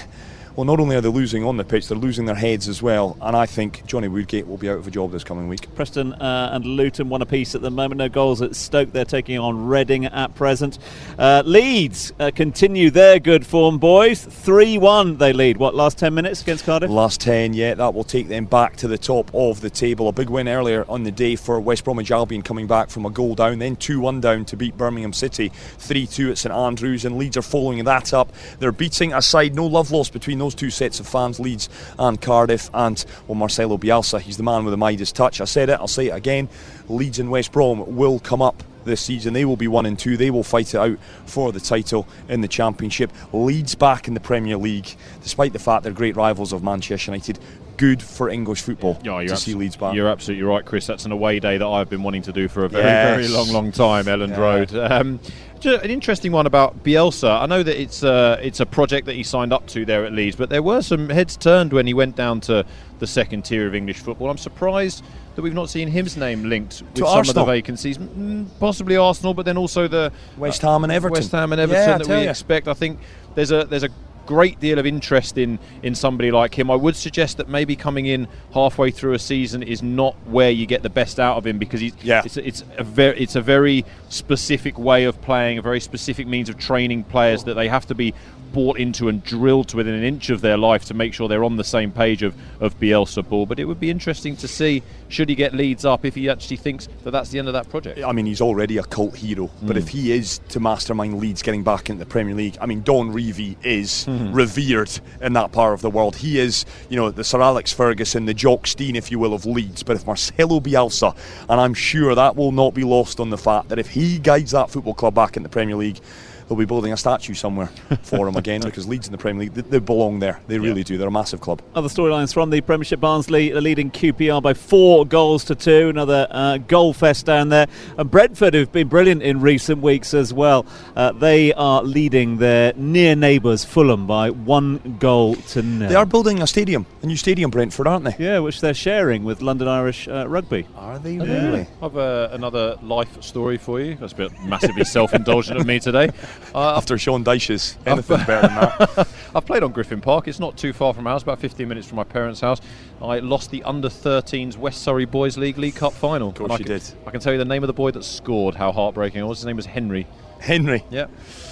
[SPEAKER 6] Well, not only are they losing on the pitch, they're losing their heads as well. And I think Johnny Woodgate will be out of a job this coming week.
[SPEAKER 5] Preston uh, and Luton one apiece at the moment. No goals at Stoke. They're taking on Reading at present. Uh, Leeds uh, continue their good form, boys. 3 1 they lead. What, last 10 minutes against Cardiff?
[SPEAKER 6] Last 10, yeah. That will take them back to the top of the table. A big win earlier on the day for West Bromwich Albion coming back from a goal down, then 2 1 down to beat Birmingham City 3 2 at St Andrews. And Leeds are following that up. They're beating a side, no love lost between those two sets of fans, Leeds and Cardiff. And well, Marcelo Bielsa, he's the man with the Midas touch. I said it, I'll say it again. Leeds and West Brom will come up this season. They will be one and two. They will fight it out for the title in the Championship. Leeds back in the Premier League, despite the fact they're great rivals of Manchester United. Good for English football
[SPEAKER 7] Yeah, you're
[SPEAKER 6] to see Leeds back.
[SPEAKER 7] You're absolutely right, Chris. That's an away day that I've been wanting to do for a very,
[SPEAKER 6] Yes.
[SPEAKER 7] very long, long time. Elland
[SPEAKER 6] Yeah.
[SPEAKER 7] Road. Um, an interesting one about Bielsa. I know that it's uh, it's a project that he signed up to there at Leeds, but there were some heads turned when he went down to the second tier of English football. I'm surprised that we've not seen his name linked with
[SPEAKER 6] To
[SPEAKER 7] some
[SPEAKER 6] Arsenal.
[SPEAKER 7] of the vacancies. Mm, possibly Arsenal, but then also the
[SPEAKER 6] West Ham and Everton.
[SPEAKER 7] West Ham and Everton
[SPEAKER 6] I
[SPEAKER 7] that we
[SPEAKER 6] you.
[SPEAKER 7] expect. I think there's a there's a great deal of interest in in somebody like him. I would suggest that maybe coming in halfway through a season is not where you get the best out of him because he's
[SPEAKER 6] Yeah.
[SPEAKER 7] it's it's a very it's a very specific way of playing, a very specific means of training players that they have to be bought into and drilled to within an inch of their life to make sure they're on the same page of, of Bielsa ball. But it would be interesting to see should he get Leeds up if he actually thinks that that's the end of that project.
[SPEAKER 6] I mean, he's already a cult hero, but
[SPEAKER 7] Mm.
[SPEAKER 6] if he is to mastermind Leeds getting back into the Premier League, I mean, Don Revie is
[SPEAKER 7] Mhm.
[SPEAKER 6] revered in that part of the world. He is, you know, the Sir Alex Ferguson, the Jock Stein, if you will, of Leeds. But if Marcelo Bielsa, and I'm sure that will not be lost on the fact that if he guides that football club back in the Premier League, they'll be building a statue somewhere for him again because Leeds in the Premier League, they, they belong there. They really do. They're a massive club.
[SPEAKER 5] Other storylines from the Premiership Barnsley leading QPR by four goals to two. Another uh, goal fest down there. And Brentford, who've been brilliant in recent weeks as well, uh, they are leading their near neighbours Fulham by one goal to nil.
[SPEAKER 6] They are building a stadium, a new stadium, Brentford, aren't they?
[SPEAKER 5] Yeah, which they're sharing with London Irish uh, Rugby.
[SPEAKER 6] Are they
[SPEAKER 7] Yeah. I've uh, another life story for you. That's a bit massively self-indulgent of me today. Uh,
[SPEAKER 6] After Sean Dyche's, anything's better than that.
[SPEAKER 7] I've played on Griffin Park. It's not too far from our house, about 15 minutes from my parents' house. I lost the under 13s West Surrey Boys League League Cup final. Of
[SPEAKER 6] course
[SPEAKER 7] I
[SPEAKER 6] you
[SPEAKER 7] can,
[SPEAKER 6] did.
[SPEAKER 7] I can tell you the name of the boy that scored. How heartbreaking it was. His name was Henry.
[SPEAKER 6] Henry.
[SPEAKER 7] Yeah.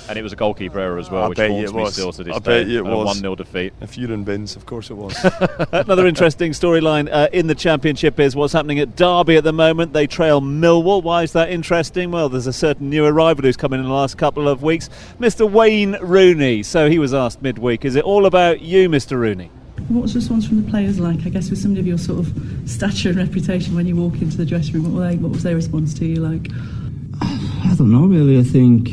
[SPEAKER 7] And it was a goalkeeper error as well,
[SPEAKER 6] I
[SPEAKER 7] which
[SPEAKER 6] bet
[SPEAKER 7] haunts
[SPEAKER 6] it
[SPEAKER 7] me
[SPEAKER 6] was.
[SPEAKER 7] still to this
[SPEAKER 6] I
[SPEAKER 7] day.
[SPEAKER 6] bet you it
[SPEAKER 7] A
[SPEAKER 6] was.
[SPEAKER 7] 1-0 defeat.
[SPEAKER 6] If you're in bins, of course it was.
[SPEAKER 5] Another interesting storyline uh, in the Championship is what's happening at Derby at the moment. They trail Millwall. Why is that interesting? Well, there's a certain new arrival who's come in in the last couple of weeks, Mr. Wayne Rooney. So he was asked midweek, is it all about you, Mr. Rooney?
[SPEAKER 13] What was the response from the players like? I guess with somebody of your sort of stature and reputation, when you walk into the dressing room, what, were they, what was their response to you like?
[SPEAKER 14] I don't know really. I think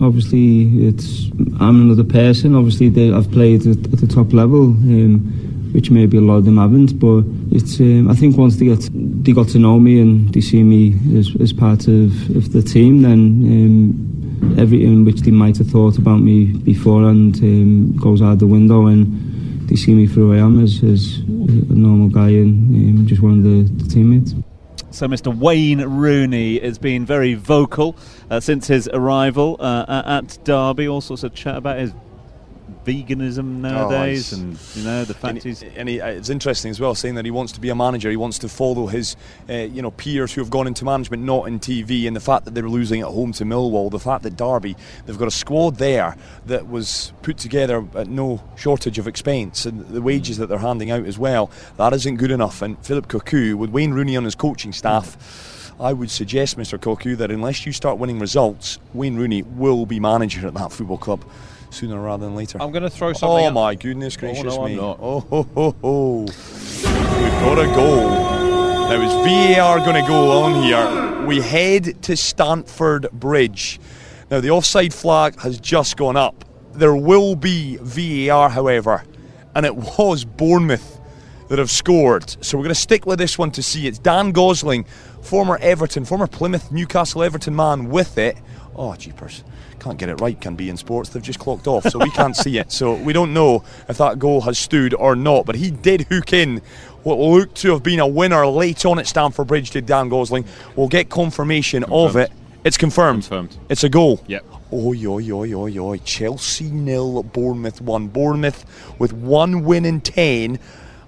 [SPEAKER 14] obviously it's I'm another person. Obviously they, I've played at, at the top level, um, which maybe a lot of them haven't. But it's um, I think once they get they got to know me and they see me as, as part of, of the team, then um, everything which they might have thought about me beforehand um, goes out the window and. They see me for who I am as, as a normal guy and um, just one of the, the teammates.
[SPEAKER 5] So, Mr. Wayne Rooney has been very vocal uh, since his arrival uh, at Derby. All sorts of chat about his veganism nowadays,
[SPEAKER 6] Oh,
[SPEAKER 5] and you know the fact
[SPEAKER 6] and,
[SPEAKER 5] he's
[SPEAKER 6] and he, uh, it's interesting as well, saying that he wants to be a manager. He wants to follow his, uh, you know, peers who have gone into management, not in TV. And the fact that they're losing at home to Millwall, the fact that Derby, they've got a squad there that was put together at no shortage of expense, and the wages that they're handing out as well, that isn't good enough. And Philip Cocu, with Wayne Rooney on his coaching staff. I would suggest, Mr. Cocu, that unless you start winning results, Wayne Rooney will be manager at that football club sooner rather than later.
[SPEAKER 7] I'm going to throw something
[SPEAKER 6] Oh my goodness
[SPEAKER 7] Oh,
[SPEAKER 6] gracious
[SPEAKER 7] no, I'm
[SPEAKER 6] me!
[SPEAKER 7] not.
[SPEAKER 6] Oh ho ho ho! We've got a goal. Now is VAR going to go on here? We head to Stamford Bridge. Now the offside flag has just gone up. There will be VAR, however, and it was Bournemouth that have scored. So we're going to stick with this one to see. It's Dan Gosling, former Everton, former Plymouth, Newcastle Everton man, with it. Oh, jeepers. Can't get it right, can be in sports. They've just clocked off, so we can't see it. So we don't know if that goal has stood or not. But he did hook in what looked to have been a winner late on at Stamford Bridge, did Dan Gosling. We'll get confirmation of it. It's confirmed.
[SPEAKER 7] Confirmed.
[SPEAKER 6] It's a goal.
[SPEAKER 7] Yep.
[SPEAKER 6] Oi, oi, oi, oi, oi. Chelsea nil, Bournemouth one. Bournemouth with one win in ten.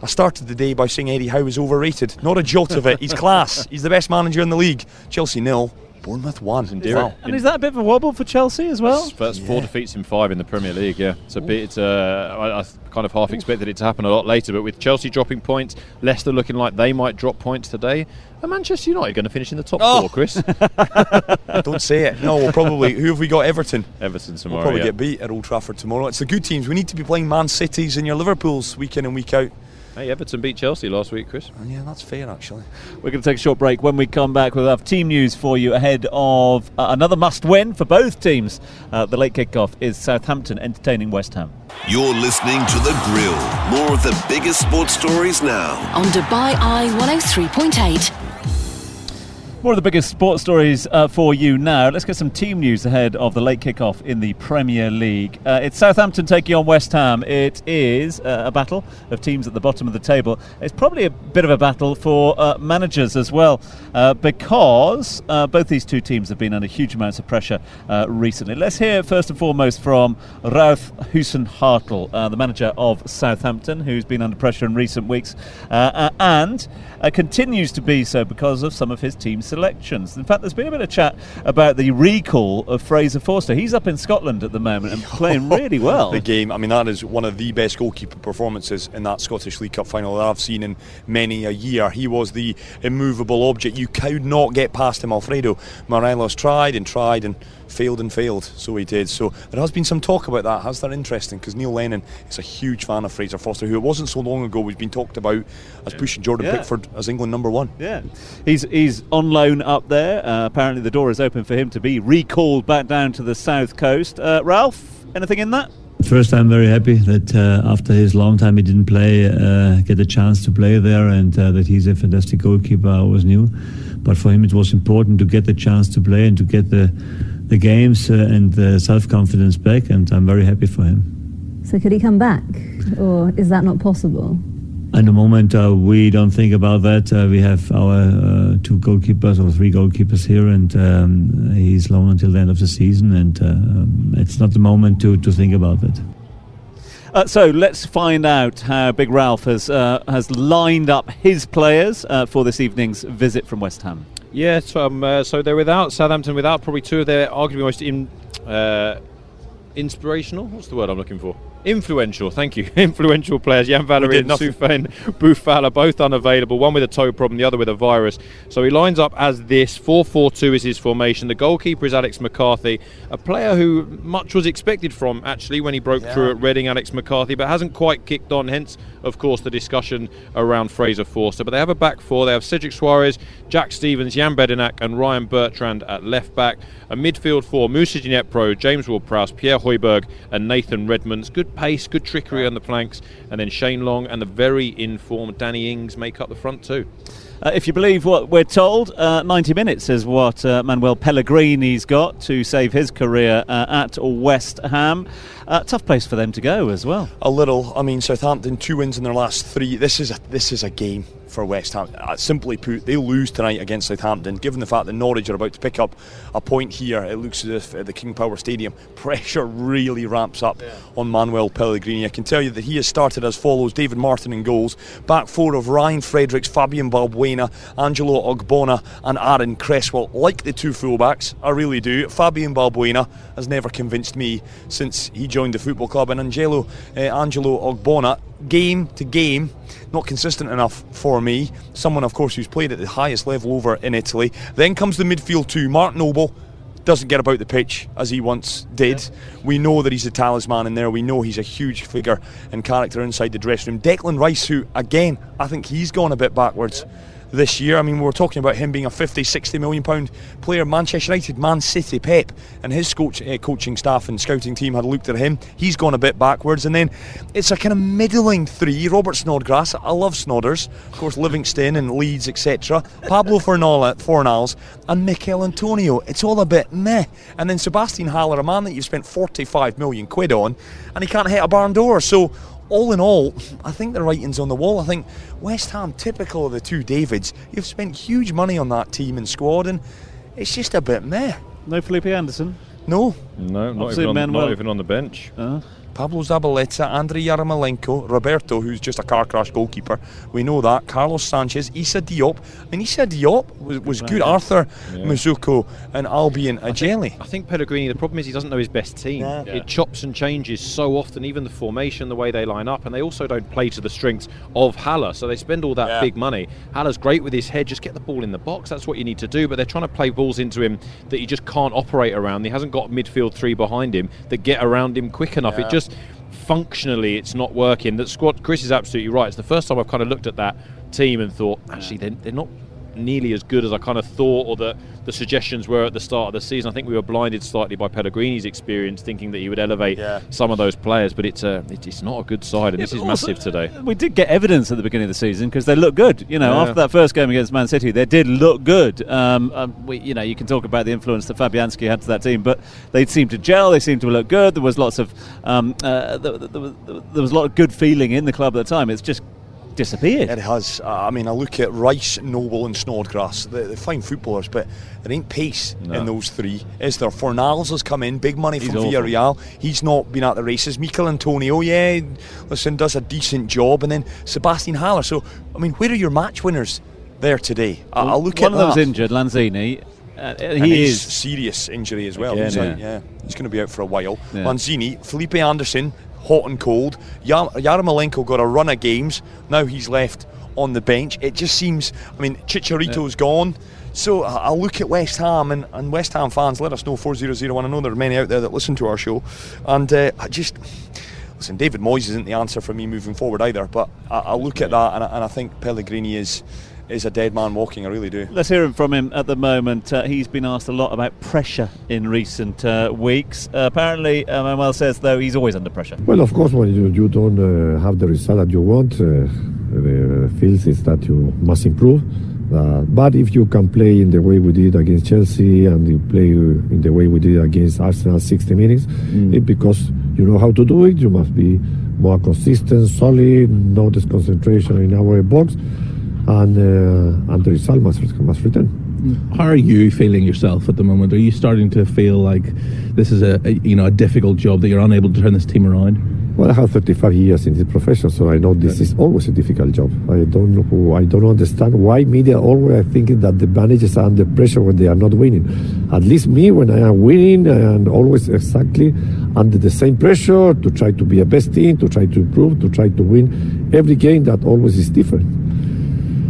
[SPEAKER 6] I started the day by saying Eddie Howe is overrated. Not a jot of it. He's class. He's the best manager in the league. Chelsea nil, Bournemouth one. Wow.
[SPEAKER 5] and is that a bit of a wobble for Chelsea as well?
[SPEAKER 7] That's four defeats in five in the Premier League. Yeah, it's a bit. It's, uh, I, I kind of half expected it to happen a lot later, but with Chelsea dropping points, Leicester looking like they might drop points today, and Manchester United going to finish in the top
[SPEAKER 6] Oh.
[SPEAKER 7] four. Chris,
[SPEAKER 6] Don't say it. No, we'll probably. Who have we got? Everton.
[SPEAKER 7] Everton tomorrow.
[SPEAKER 6] We'll probably
[SPEAKER 7] yeah.
[SPEAKER 6] get beat at Old Trafford tomorrow. It's the good teams. We need to be playing Man Cities and your Liverpools week in and week out.
[SPEAKER 7] Hey, Everton beat Chelsea last week, Chris.
[SPEAKER 6] Yeah, that's fair, actually.
[SPEAKER 5] We're going to take a short break. When we come back, we'll have team news for you ahead of uh, another must win for both teams. Uh, the late kickoff is Southampton entertaining West Ham.
[SPEAKER 3] You're listening to The Grill. More of the biggest sports stories now.
[SPEAKER 4] On Dubai Eye 103.8.
[SPEAKER 5] More of the biggest sports stories uh, for you now. Let's get some team news ahead of the late kickoff in the Premier League. Uh, it's Southampton taking on West Ham. It is uh, a battle of teams at the bottom of the table. It's probably a bit of a battle for uh, managers as well, uh, because uh, both these two teams have been under huge amounts of pressure recently. Let's hear first and foremost from Ralph Hasenhüttl, the manager of Southampton, who's been under pressure in recent weeks and continues to be so because of some of his team's selections. In fact, there's been a bit of chat about the recall of Fraser Forster. He's up in Scotland at the moment and playing really well.
[SPEAKER 6] the game, I mean, that is one of the best goalkeeper performances in that Scottish League Cup final that I've seen in many a year. He was the immovable object. You could not get past him, Alfredo. Morelos tried and tried and failed and failed, so he did. So there has been some talk about that. Has that interesting? Because Neil Lennon is a huge fan of Fraser Forster, who it wasn't so long ago was being talked about as pushing Jordan yeah. Pickford as England number one.
[SPEAKER 5] Yeah, he's he's on loan up there. Uh, apparently, the door is open for him to be recalled back down to the south coast. Uh, Ralph, anything in that?
[SPEAKER 15] First, I'm very happy that uh, after his long time he didn't play, uh, get a chance to play there, and uh, that he's a fantastic goalkeeper. I always knew, but for him it was important to get the chance to play and to get the the games uh, and the self confidence back, and I'm very happy for him.
[SPEAKER 16] So, could he come back, or is that not possible?
[SPEAKER 15] At the moment, uh, we don't think about that. Uh, we have our uh, two goalkeepers or three goalkeepers here, and um, he's long until the end of the season, and uh, um, it's not the moment to, to think about that.
[SPEAKER 5] Uh, so let's find out how Big Ralph has uh, has lined up his players for this evening's visit from West Ham.
[SPEAKER 7] Yeah, so, um, uh, so they're without Southampton, without probably two of their arguably most in, uh, inspirational. What's the word I'm looking for? Influential, thank you. Influential players. Yan Valery and Sofiane Boufal both unavailable, one with a toe problem, the other with a virus. So he lines up as this 4 4 2 is his formation. The goalkeeper is Alex McCarthy, a player who much was expected from actually when he broke yeah. through at Reading, Alex McCarthy, but hasn't quite kicked on, hence, of course, the discussion around Fraser Forster. But they have a back four. They have Cedric Soares, Jack Stephens, Jan Bednarek, and Ryan Bertrand at left back. A midfield four Musa Moussa Pro, James Ward Prowse, Pierre Højbjerg, and Nathan Redmond's. Good pace, good trickery on the flanks, and then Shane Long and the very informed Danny Ings make up the front two.
[SPEAKER 5] Uh, if you believe what we're told, uh, 90 minutes is what uh, Manuel Pellegrini's got to save his career uh, at West Ham. Uh, tough place for them to go as well.
[SPEAKER 6] A little. I mean, Southampton two wins in their last three. This is a this is a game for West Ham. Uh, simply put, they lose tonight against Southampton. Given the fact that Norwich are about to pick up a point here, it looks as if at the King Power Stadium, pressure really ramps up yeah. on Manuel Pellegrini. I can tell you that he has started as follows: David Martin in goals, back four of Ryan Fredericks, Fabian Balbuena, Angelo Ogbonna, and Aaron Cresswell. Like the two fullbacks, I really do. Fabian Balbuena has never convinced me since he joined the football club, and Angelo uh, Angelo Ogbonna game to game, not consistent enough for me. Someone, of course, who's played at the highest level over in Italy. Then comes the midfield two. Mark Noble doesn't get about the pitch as he once did. Yeah. We know that he's a talisman in there. We know he's a huge figure and character inside the dressing room. Declan Rice, who again, I think he's gone a bit backwards. Yeah this year. I mean, we were talking about him being a 50, 60 million pound player. Manchester United, Man City, Pep, and his coach, uh, coaching staff and scouting team had looked at him. He's gone a bit backwards. And then it's a kind of middling three. Robert Snodgrass, I love Snodders, of course, Livingston and Leeds, etc. Pablo Fornals and Michail Antonio. It's all a bit meh. And then Sebastian Haller, a man that you've spent 45 million quid on, and he can't hit a barn door. So all in all, I think the writing's on the wall. I think West Ham, typical of the two Davids, you've spent huge money on that team and squad, and it's just a bit meh.
[SPEAKER 5] No Felipe Anderson?
[SPEAKER 6] No.
[SPEAKER 7] No, not, even on, not even on, the bench.
[SPEAKER 5] Uh-huh.
[SPEAKER 6] Pablo Zabaleta, Andrei Yarmolenko, Roberto, who's just a car crash goalkeeper. We know that. Carlos Sanchez, Issa Diop. I mean, Issa Diop was, was right. good. Arthur yeah. Masuaku and Albian Ajeti.
[SPEAKER 7] I think Pellegrini, the problem is he doesn't know his best team. Yeah. It chops and changes so often, even the formation, the way they line up, and they also don't play to the strengths of Haller. So they spend all that yeah. big money. Haller's great with his head, just get the ball in the box. That's what you need to do. But they're trying to play balls into him that he just can't operate around. He hasn't got midfield three behind him that get around him quick enough. It just functionally it's not working. That squad, Chris is absolutely right. It's the first time I've kind of looked at that team and thought, actually, they're, they're not nearly as good as I kind of thought, or that the suggestions were at the start of the season. I think we were blinded slightly by Pellegrini's experience, thinking that he would elevate
[SPEAKER 5] Yeah.
[SPEAKER 7] some of those players. But it's a it's not a good side, and
[SPEAKER 5] Yeah,
[SPEAKER 7] this is
[SPEAKER 5] also,
[SPEAKER 7] massive today.
[SPEAKER 5] We did get evidence at the beginning of the season because they looked good. You know,
[SPEAKER 7] Yeah.
[SPEAKER 5] after that first game against Man City, they did look good. Um, um, we, you know, you can talk about the influence that Fabianski had to that team, but they seemed to gel. They seemed to look good. There was lots of um, uh, there, there, was- there was a lot of good feeling in the club at the time. It's just disappeared.
[SPEAKER 6] It has. Uh, I mean, I look at Rice, Noble, and Snodgrass. They're, they're fine footballers, but there ain't pace
[SPEAKER 5] No.
[SPEAKER 6] in those three. Is there? Fornals has come in, big money
[SPEAKER 5] He's
[SPEAKER 6] from
[SPEAKER 5] awful.
[SPEAKER 6] Villarreal. He's not been at the races. Michail Antonio, yeah, listen, does a decent job, and then Sebastian Haller. So, I mean, where are your match winners there today? I, I look at
[SPEAKER 5] One of
[SPEAKER 6] that.
[SPEAKER 5] injured, Lanzini. Uh, he
[SPEAKER 6] he's
[SPEAKER 5] is
[SPEAKER 6] serious injury as well.
[SPEAKER 5] Again,
[SPEAKER 6] he's
[SPEAKER 5] yeah.
[SPEAKER 6] out, yeah, he's going to be out for a while.
[SPEAKER 5] Yeah.
[SPEAKER 6] Lanzini, Felipe Anderson, hot and cold. Yar- Yarmolenko got a run of games. Now he's left on the bench. It just seems. I mean, Chicharito's gone. So I look at West Ham and, and West Ham fans. Let us know four zero zero one. I know there are many out there that listen to our show, and uh, I just. Listen, David Moyes isn't the answer for me moving forward either, but I, I look at that and I, and I think Pellegrini is is a dead man walking. I really do.
[SPEAKER 5] Let's hear him from him at the moment. Uh, he's been asked a lot about pressure in recent uh, weeks. Uh, apparently, uh, Manuel says, though, he's always under pressure.
[SPEAKER 17] Well, of course, when you, you don't uh, have the result that you want, uh, the feels is that you must improve. Uh, but if you can play in the way we did against Chelsea and you play in the way we did against Arsenal 60 minutes, it's because you know how to do it. You must be more consistent, solid, no disconcentration in our box, and uh, and the result must must return.
[SPEAKER 18] How are you feeling yourself at the moment? Are you starting to feel like this is a, a you know a difficult job that you're unable to turn this team around?
[SPEAKER 17] Well, I have 35 years in this profession, so I know this is always a difficult job. I don't know, I don't understand why media always are thinking that the managers are under pressure when they are not winning. At least me, when I am winning, I am always exactly under the same pressure to try to be a best team, to try to improve, to try to win every game. That always is different.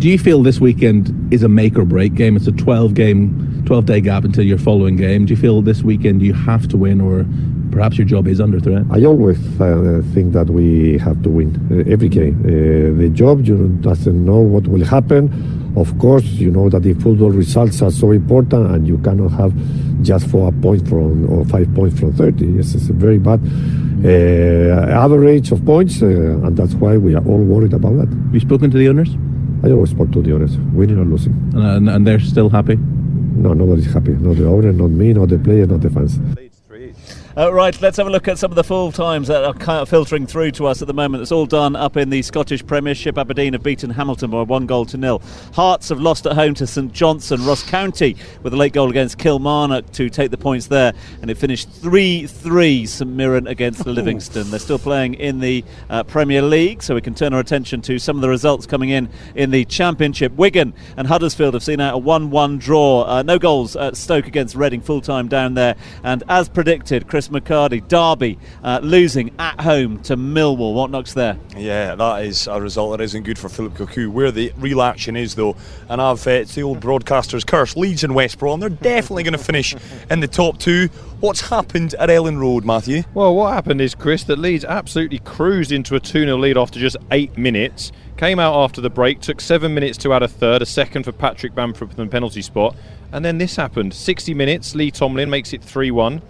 [SPEAKER 18] Do you feel this weekend is a make or break game? It's a 12 game, 12 day gap until your following game. Do you feel this weekend you have to win, or perhaps your job is under threat?
[SPEAKER 17] I always uh, think that we have to win uh, every game. Uh, the job, you doesn't know what will happen. Of course, you know that the football results are so important, and you cannot have just four points from or five points from 30. Yes, it's a very bad uh, average of points, uh, and that's why we are all worried about that.
[SPEAKER 18] Have you spoken to the owners?
[SPEAKER 17] I always spoke to the owners, winning or losing.
[SPEAKER 18] And, uh, and, and they're still happy?
[SPEAKER 17] No, nobody's happy. Not the owner, not me, not the player, not the fans.
[SPEAKER 5] Uh, right, let's have a look at some of the full times that are kind of filtering through to us at the moment. It's all done up in the Scottish Premiership. Aberdeen have beaten Hamilton by one goal to nil. Hearts have lost at home to St Johnstone. Ross County with a late goal against Kilmarnock to take the points there, and it finished 3 3 St Mirren against Livingston. They're still playing in the uh, Premier League, so we can turn our attention to some of the results coming in in the Championship. Wigan and Huddersfield have seen out a 1 1 draw. Uh, no goals at Stoke against Reading, full time down there. And as predicted, Chris McHardy, Derby, uh, losing at home to Millwall. What knocks there?
[SPEAKER 6] Yeah, that is a result that isn't good for Philip Cocu. Where the real action is, though, and I've uh, it's the old broadcaster's curse. Leeds and West Brom, they're definitely going to finish in the top two. What's happened at Elland Road, Matthew?
[SPEAKER 7] Well, what happened is, Chris, that Leeds absolutely cruised into a 2 0 lead after just eight minutes. Came out after the break, took seven minutes to add a third, a second for Patrick Bamford from the penalty spot. And then this happened. 60 minutes, Lee Tomlin makes it 3 1.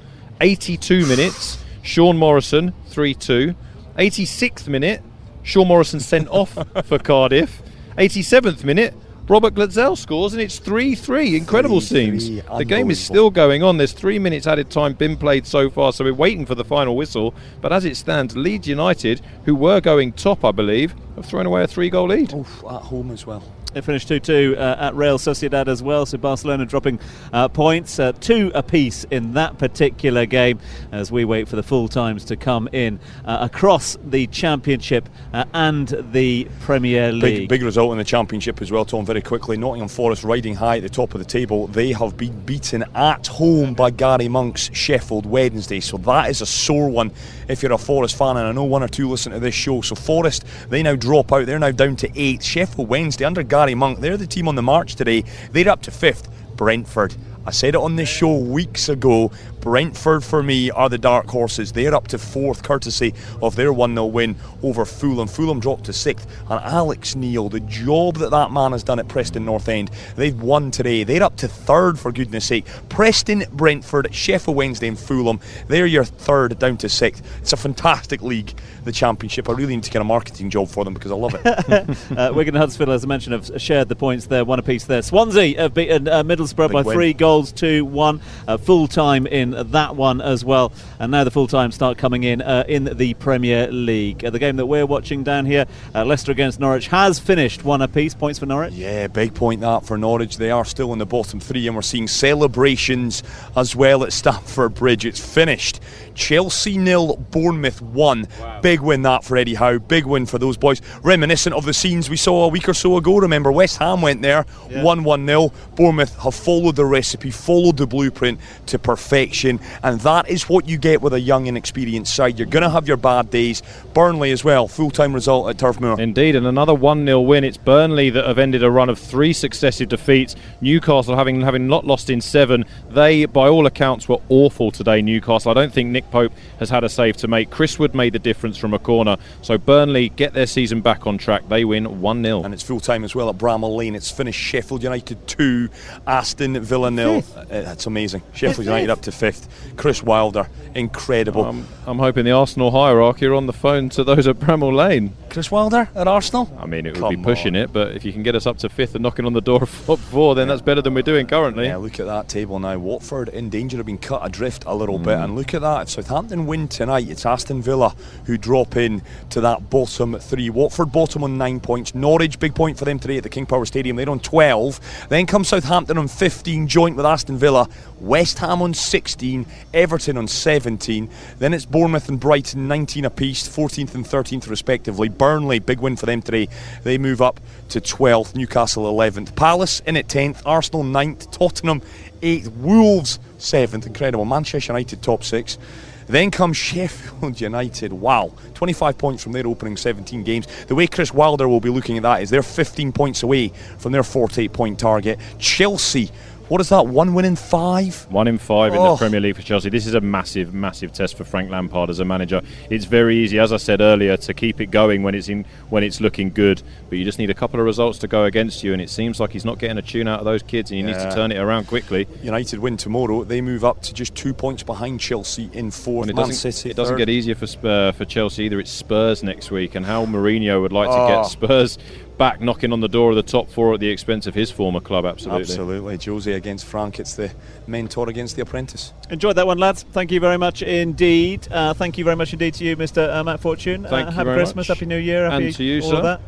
[SPEAKER 7] 82 minutes, Sean Morrison 3 2. 86th minute, Sean Morrison sent off for Cardiff. 87th minute, Robert Glatzel scores and it's 3 3. Incredible
[SPEAKER 6] 3-3,
[SPEAKER 7] scenes. The game is still going on. There's three minutes added time been played so far, so we're waiting for the final whistle. But as it stands, Leeds United, who were going top, I believe, have thrown away a three goal lead.
[SPEAKER 6] Oof, at home as well.
[SPEAKER 5] It finished 2 2 uh, at Real Sociedad as well, so Barcelona dropping uh, points, uh, two apiece in that particular game as we wait for the full times to come in uh, across the Championship uh, and the Premier League.
[SPEAKER 6] Big, big result in the championship as well, Tom. Very quickly, Nottingham Forest riding high at the top of the table. They have been beaten at home by Gary Monk's Sheffield Wednesday, so that is a sore one if you're a Forest fan. And I know one or two listen to this show. So Forest, they now drop out. They're now down to eight. Sheffield Wednesday under Gary Monk, they're the team on the march today. They're up to fifth. Brentford I said it on this show weeks ago. Brentford, for me, are the dark horses. They're up to fourth, courtesy of their 1 0 win over Fulham. Fulham dropped to sixth. And Alex Neil, the job that that man has done at Preston North End, they've won today. They're up to third, for goodness sake. Preston, Brentford, Sheffield Wednesday, and Fulham. They're your third down to sixth. It's a fantastic league, the Championship. I really need to get a marketing job for them because I love it.
[SPEAKER 5] uh, Wigan and Huddersfield, as I mentioned, have shared the points there, one apiece there. Swansea have beaten uh, Middlesbrough
[SPEAKER 6] Big
[SPEAKER 5] by
[SPEAKER 6] win.
[SPEAKER 5] three goals to one. Uh, full time in that one as well. And now the full time start coming in uh, in the Premier League. Uh, the game that we're watching down here, uh, Leicester against Norwich, has finished one apiece. Points for Norwich.
[SPEAKER 6] Yeah, big point that for Norwich. They are still in the bottom three, and we're seeing celebrations as well at Stamford Bridge. It's finished. Chelsea nil, Bournemouth one. Big win that for Eddie Howe. Big win for those boys. Reminiscent of the scenes we saw a week or so ago. Remember, West Ham went there, one one nil. Bournemouth have followed the recipe, followed the blueprint to perfection, and that is what you get with a young, inexperienced side. You're going to have your bad days. Burnley as well, full time result at Turf Moor.
[SPEAKER 7] Indeed, and another 1 0 win. It's Burnley that have ended a run of three successive defeats. Newcastle having having not lost in seven. They, by all accounts, were awful today, Newcastle. I don't think Nick Pope has had a save to make. Chris Wood made the difference from a corner. So Burnley get their season back on track. They win 1 0.
[SPEAKER 6] And it's full time as well at Bramall Lane. It's finished Sheffield United 2, Aston Villa nil. Uh, That's amazing. Sheffield United up to fifth. Chris Wilder, incredible.
[SPEAKER 7] Um, I'm hoping the Arsenal hierarchy are on the phone to those at Bramall Lane.
[SPEAKER 6] Chris Wilder at Arsenal?
[SPEAKER 7] I mean, it would
[SPEAKER 6] Come
[SPEAKER 7] be pushing it, but if you can get us up to fifth and knocking on the door of top four, then that's better than we're doing currently.
[SPEAKER 6] Yeah, look at that table now. Watford in danger of being cut adrift a little bit.
[SPEAKER 7] Mm.
[SPEAKER 6] And look at that. If Southampton win tonight, it's Aston Villa who drop in to that bottom three. Watford bottom on nine points. Norwich, big point for them today at the King Power Stadium. They're on 12. Then comes Southampton on 15, joint with Aston Villa. West Ham on 16. Everton on 17. Then it's Bournemouth and Brighton, 19 apiece, 14th and 13th respectively. Burnley, big win for them today. They move up to 12th. Newcastle 11th. Palace in at 10th. Arsenal 9th. Tottenham 8th. Wolves 7th. Incredible. Manchester United top 6. Then comes Sheffield United. Wow. 25 points from their opening 17 games. The way Chris Wilder will be looking at that is they're 15 points away from their 48 point target. Chelsea, what is that? One win in five?
[SPEAKER 7] One in five in
[SPEAKER 6] Oh.
[SPEAKER 7] the Premier League for Chelsea. This is a massive, massive test for Frank Lampard as a manager. It's very easy, as I said earlier, to keep it going when it's in when it's looking good. But you just need a couple of results to go against you, and it seems like he's not getting a tune out of those kids, and he needs to turn it around quickly.
[SPEAKER 6] United win tomorrow. They move up to just two points behind Chelsea in fourth.
[SPEAKER 7] And it
[SPEAKER 6] Man
[SPEAKER 7] doesn't,
[SPEAKER 6] City
[SPEAKER 7] it doesn't
[SPEAKER 6] third.
[SPEAKER 7] get easier for Spur, uh, for Chelsea either. It's Spurs next week, and how Mourinho would like to
[SPEAKER 6] Oh.
[SPEAKER 7] get Spurs back knocking on the door of the top four at the expense of his former club. Absolutely.
[SPEAKER 6] Absolutely. Jose against Frank. It's the mentor against the apprentice.
[SPEAKER 5] Enjoyed that one, lads. Thank you very much indeed. Uh, thank you very much indeed to you, Mr. Uh, Matt Fortune.
[SPEAKER 7] Thank
[SPEAKER 5] uh,
[SPEAKER 7] you
[SPEAKER 5] happy
[SPEAKER 7] very
[SPEAKER 5] Christmas,
[SPEAKER 7] much.
[SPEAKER 5] Happy New Year,
[SPEAKER 7] And
[SPEAKER 5] happy
[SPEAKER 7] to you,
[SPEAKER 5] all
[SPEAKER 7] sir.
[SPEAKER 5] of that.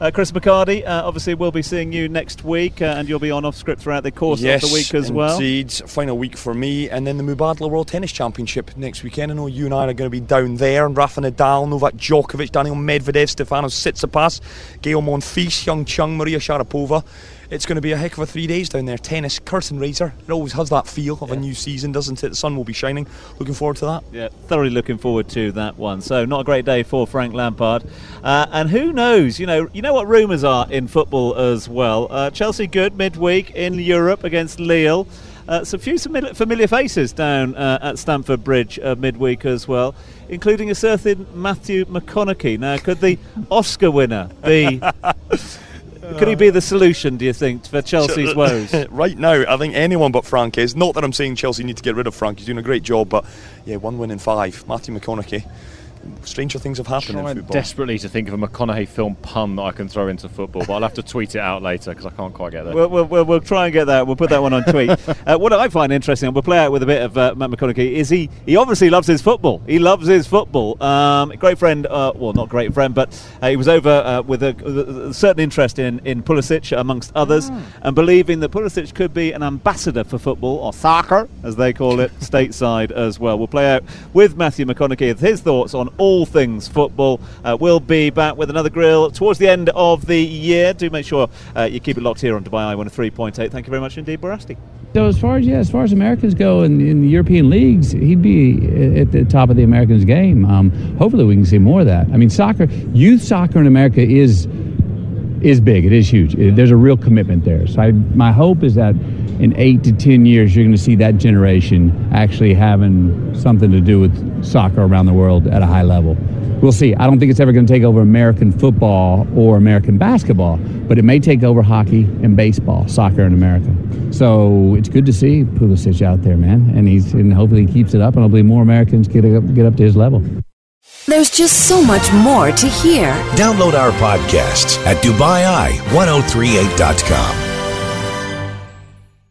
[SPEAKER 5] Uh, Chris McHardy, uh, obviously, we'll be seeing you next week, uh, and you'll be on off script throughout the course
[SPEAKER 6] yes,
[SPEAKER 5] of the week as well.
[SPEAKER 6] Indeed, final week for me, and then the Mubadala World Tennis Championship next weekend. I know you and I are going to be down there. And Rafa Nadal, Novak Djokovic, Daniel Medvedev, Stefanos Tsitsipas, Gail Monfils, Young Chung, Maria Sharapova. It's going to be a heck of a three days down there. Tennis, curtain raiser. It always has that feel of a new season, doesn't it? The sun will be shining. Looking forward to that.
[SPEAKER 5] Yeah, thoroughly looking forward to that one. So, not a great day for Frank Lampard. Uh, and who knows? You know, you know what rumours are in football as well. Uh, Chelsea good midweek in Europe against Lille. Uh, some few familiar, familiar faces down uh, at Stamford Bridge uh, midweek as well, including a certain Matthew McConaughey. Now, could the Oscar winner be? could he be the solution? Do you think for Chelsea's woes?
[SPEAKER 6] right now, I think anyone but Frank is. Not that I'm saying Chelsea need to get rid of Frank. He's doing a great job, but yeah, one win in five. Matthew McConaughey. Stranger things have happened in
[SPEAKER 7] trying
[SPEAKER 6] football.
[SPEAKER 7] desperately to think of a McConaughey film pun that I can throw into football, but I'll have to tweet it out later because I can't quite get there.
[SPEAKER 5] We'll, we'll, we'll, we'll try and get that. We'll put that one on tweet. uh, what I find interesting, and we'll play out with a bit of uh, Matt McConaughey, is he, he obviously loves his football. He loves his football. Um, great friend, uh, well, not great friend, but uh, he was over uh, with a, a certain interest in, in Pulisic, amongst others, and believing that Pulisic could be an ambassador for football, or soccer, as they call it, stateside as well. We'll play out with Matthew McConaughey with his thoughts on all things football. Uh, we'll be back with another grill towards the end of the year. Do make sure uh, you keep it locked here on Dubai Eye 103.8. Thank you very much indeed, Barasti.
[SPEAKER 19] So as far as yeah, as far as Americans go in, in the European leagues, he'd be at the top of the Americans' game. Um, hopefully, we can see more of that. I mean, soccer, youth soccer in America is is big. It is huge. It- there's a real commitment there. So I, my hope is that in eight to ten years, you're going to see that generation actually having something to do with soccer around the world at a high level. We'll see. I don't think it's ever going to take over American football or American basketball, but it may take over hockey and baseball, soccer in America. So it's good to see Pulisic out there, man, and he's and hopefully he keeps it up, and hopefully more Americans get up, get up to his level.
[SPEAKER 4] There's just so much more to hear.
[SPEAKER 3] Download our podcasts at DubaiEye1038.com.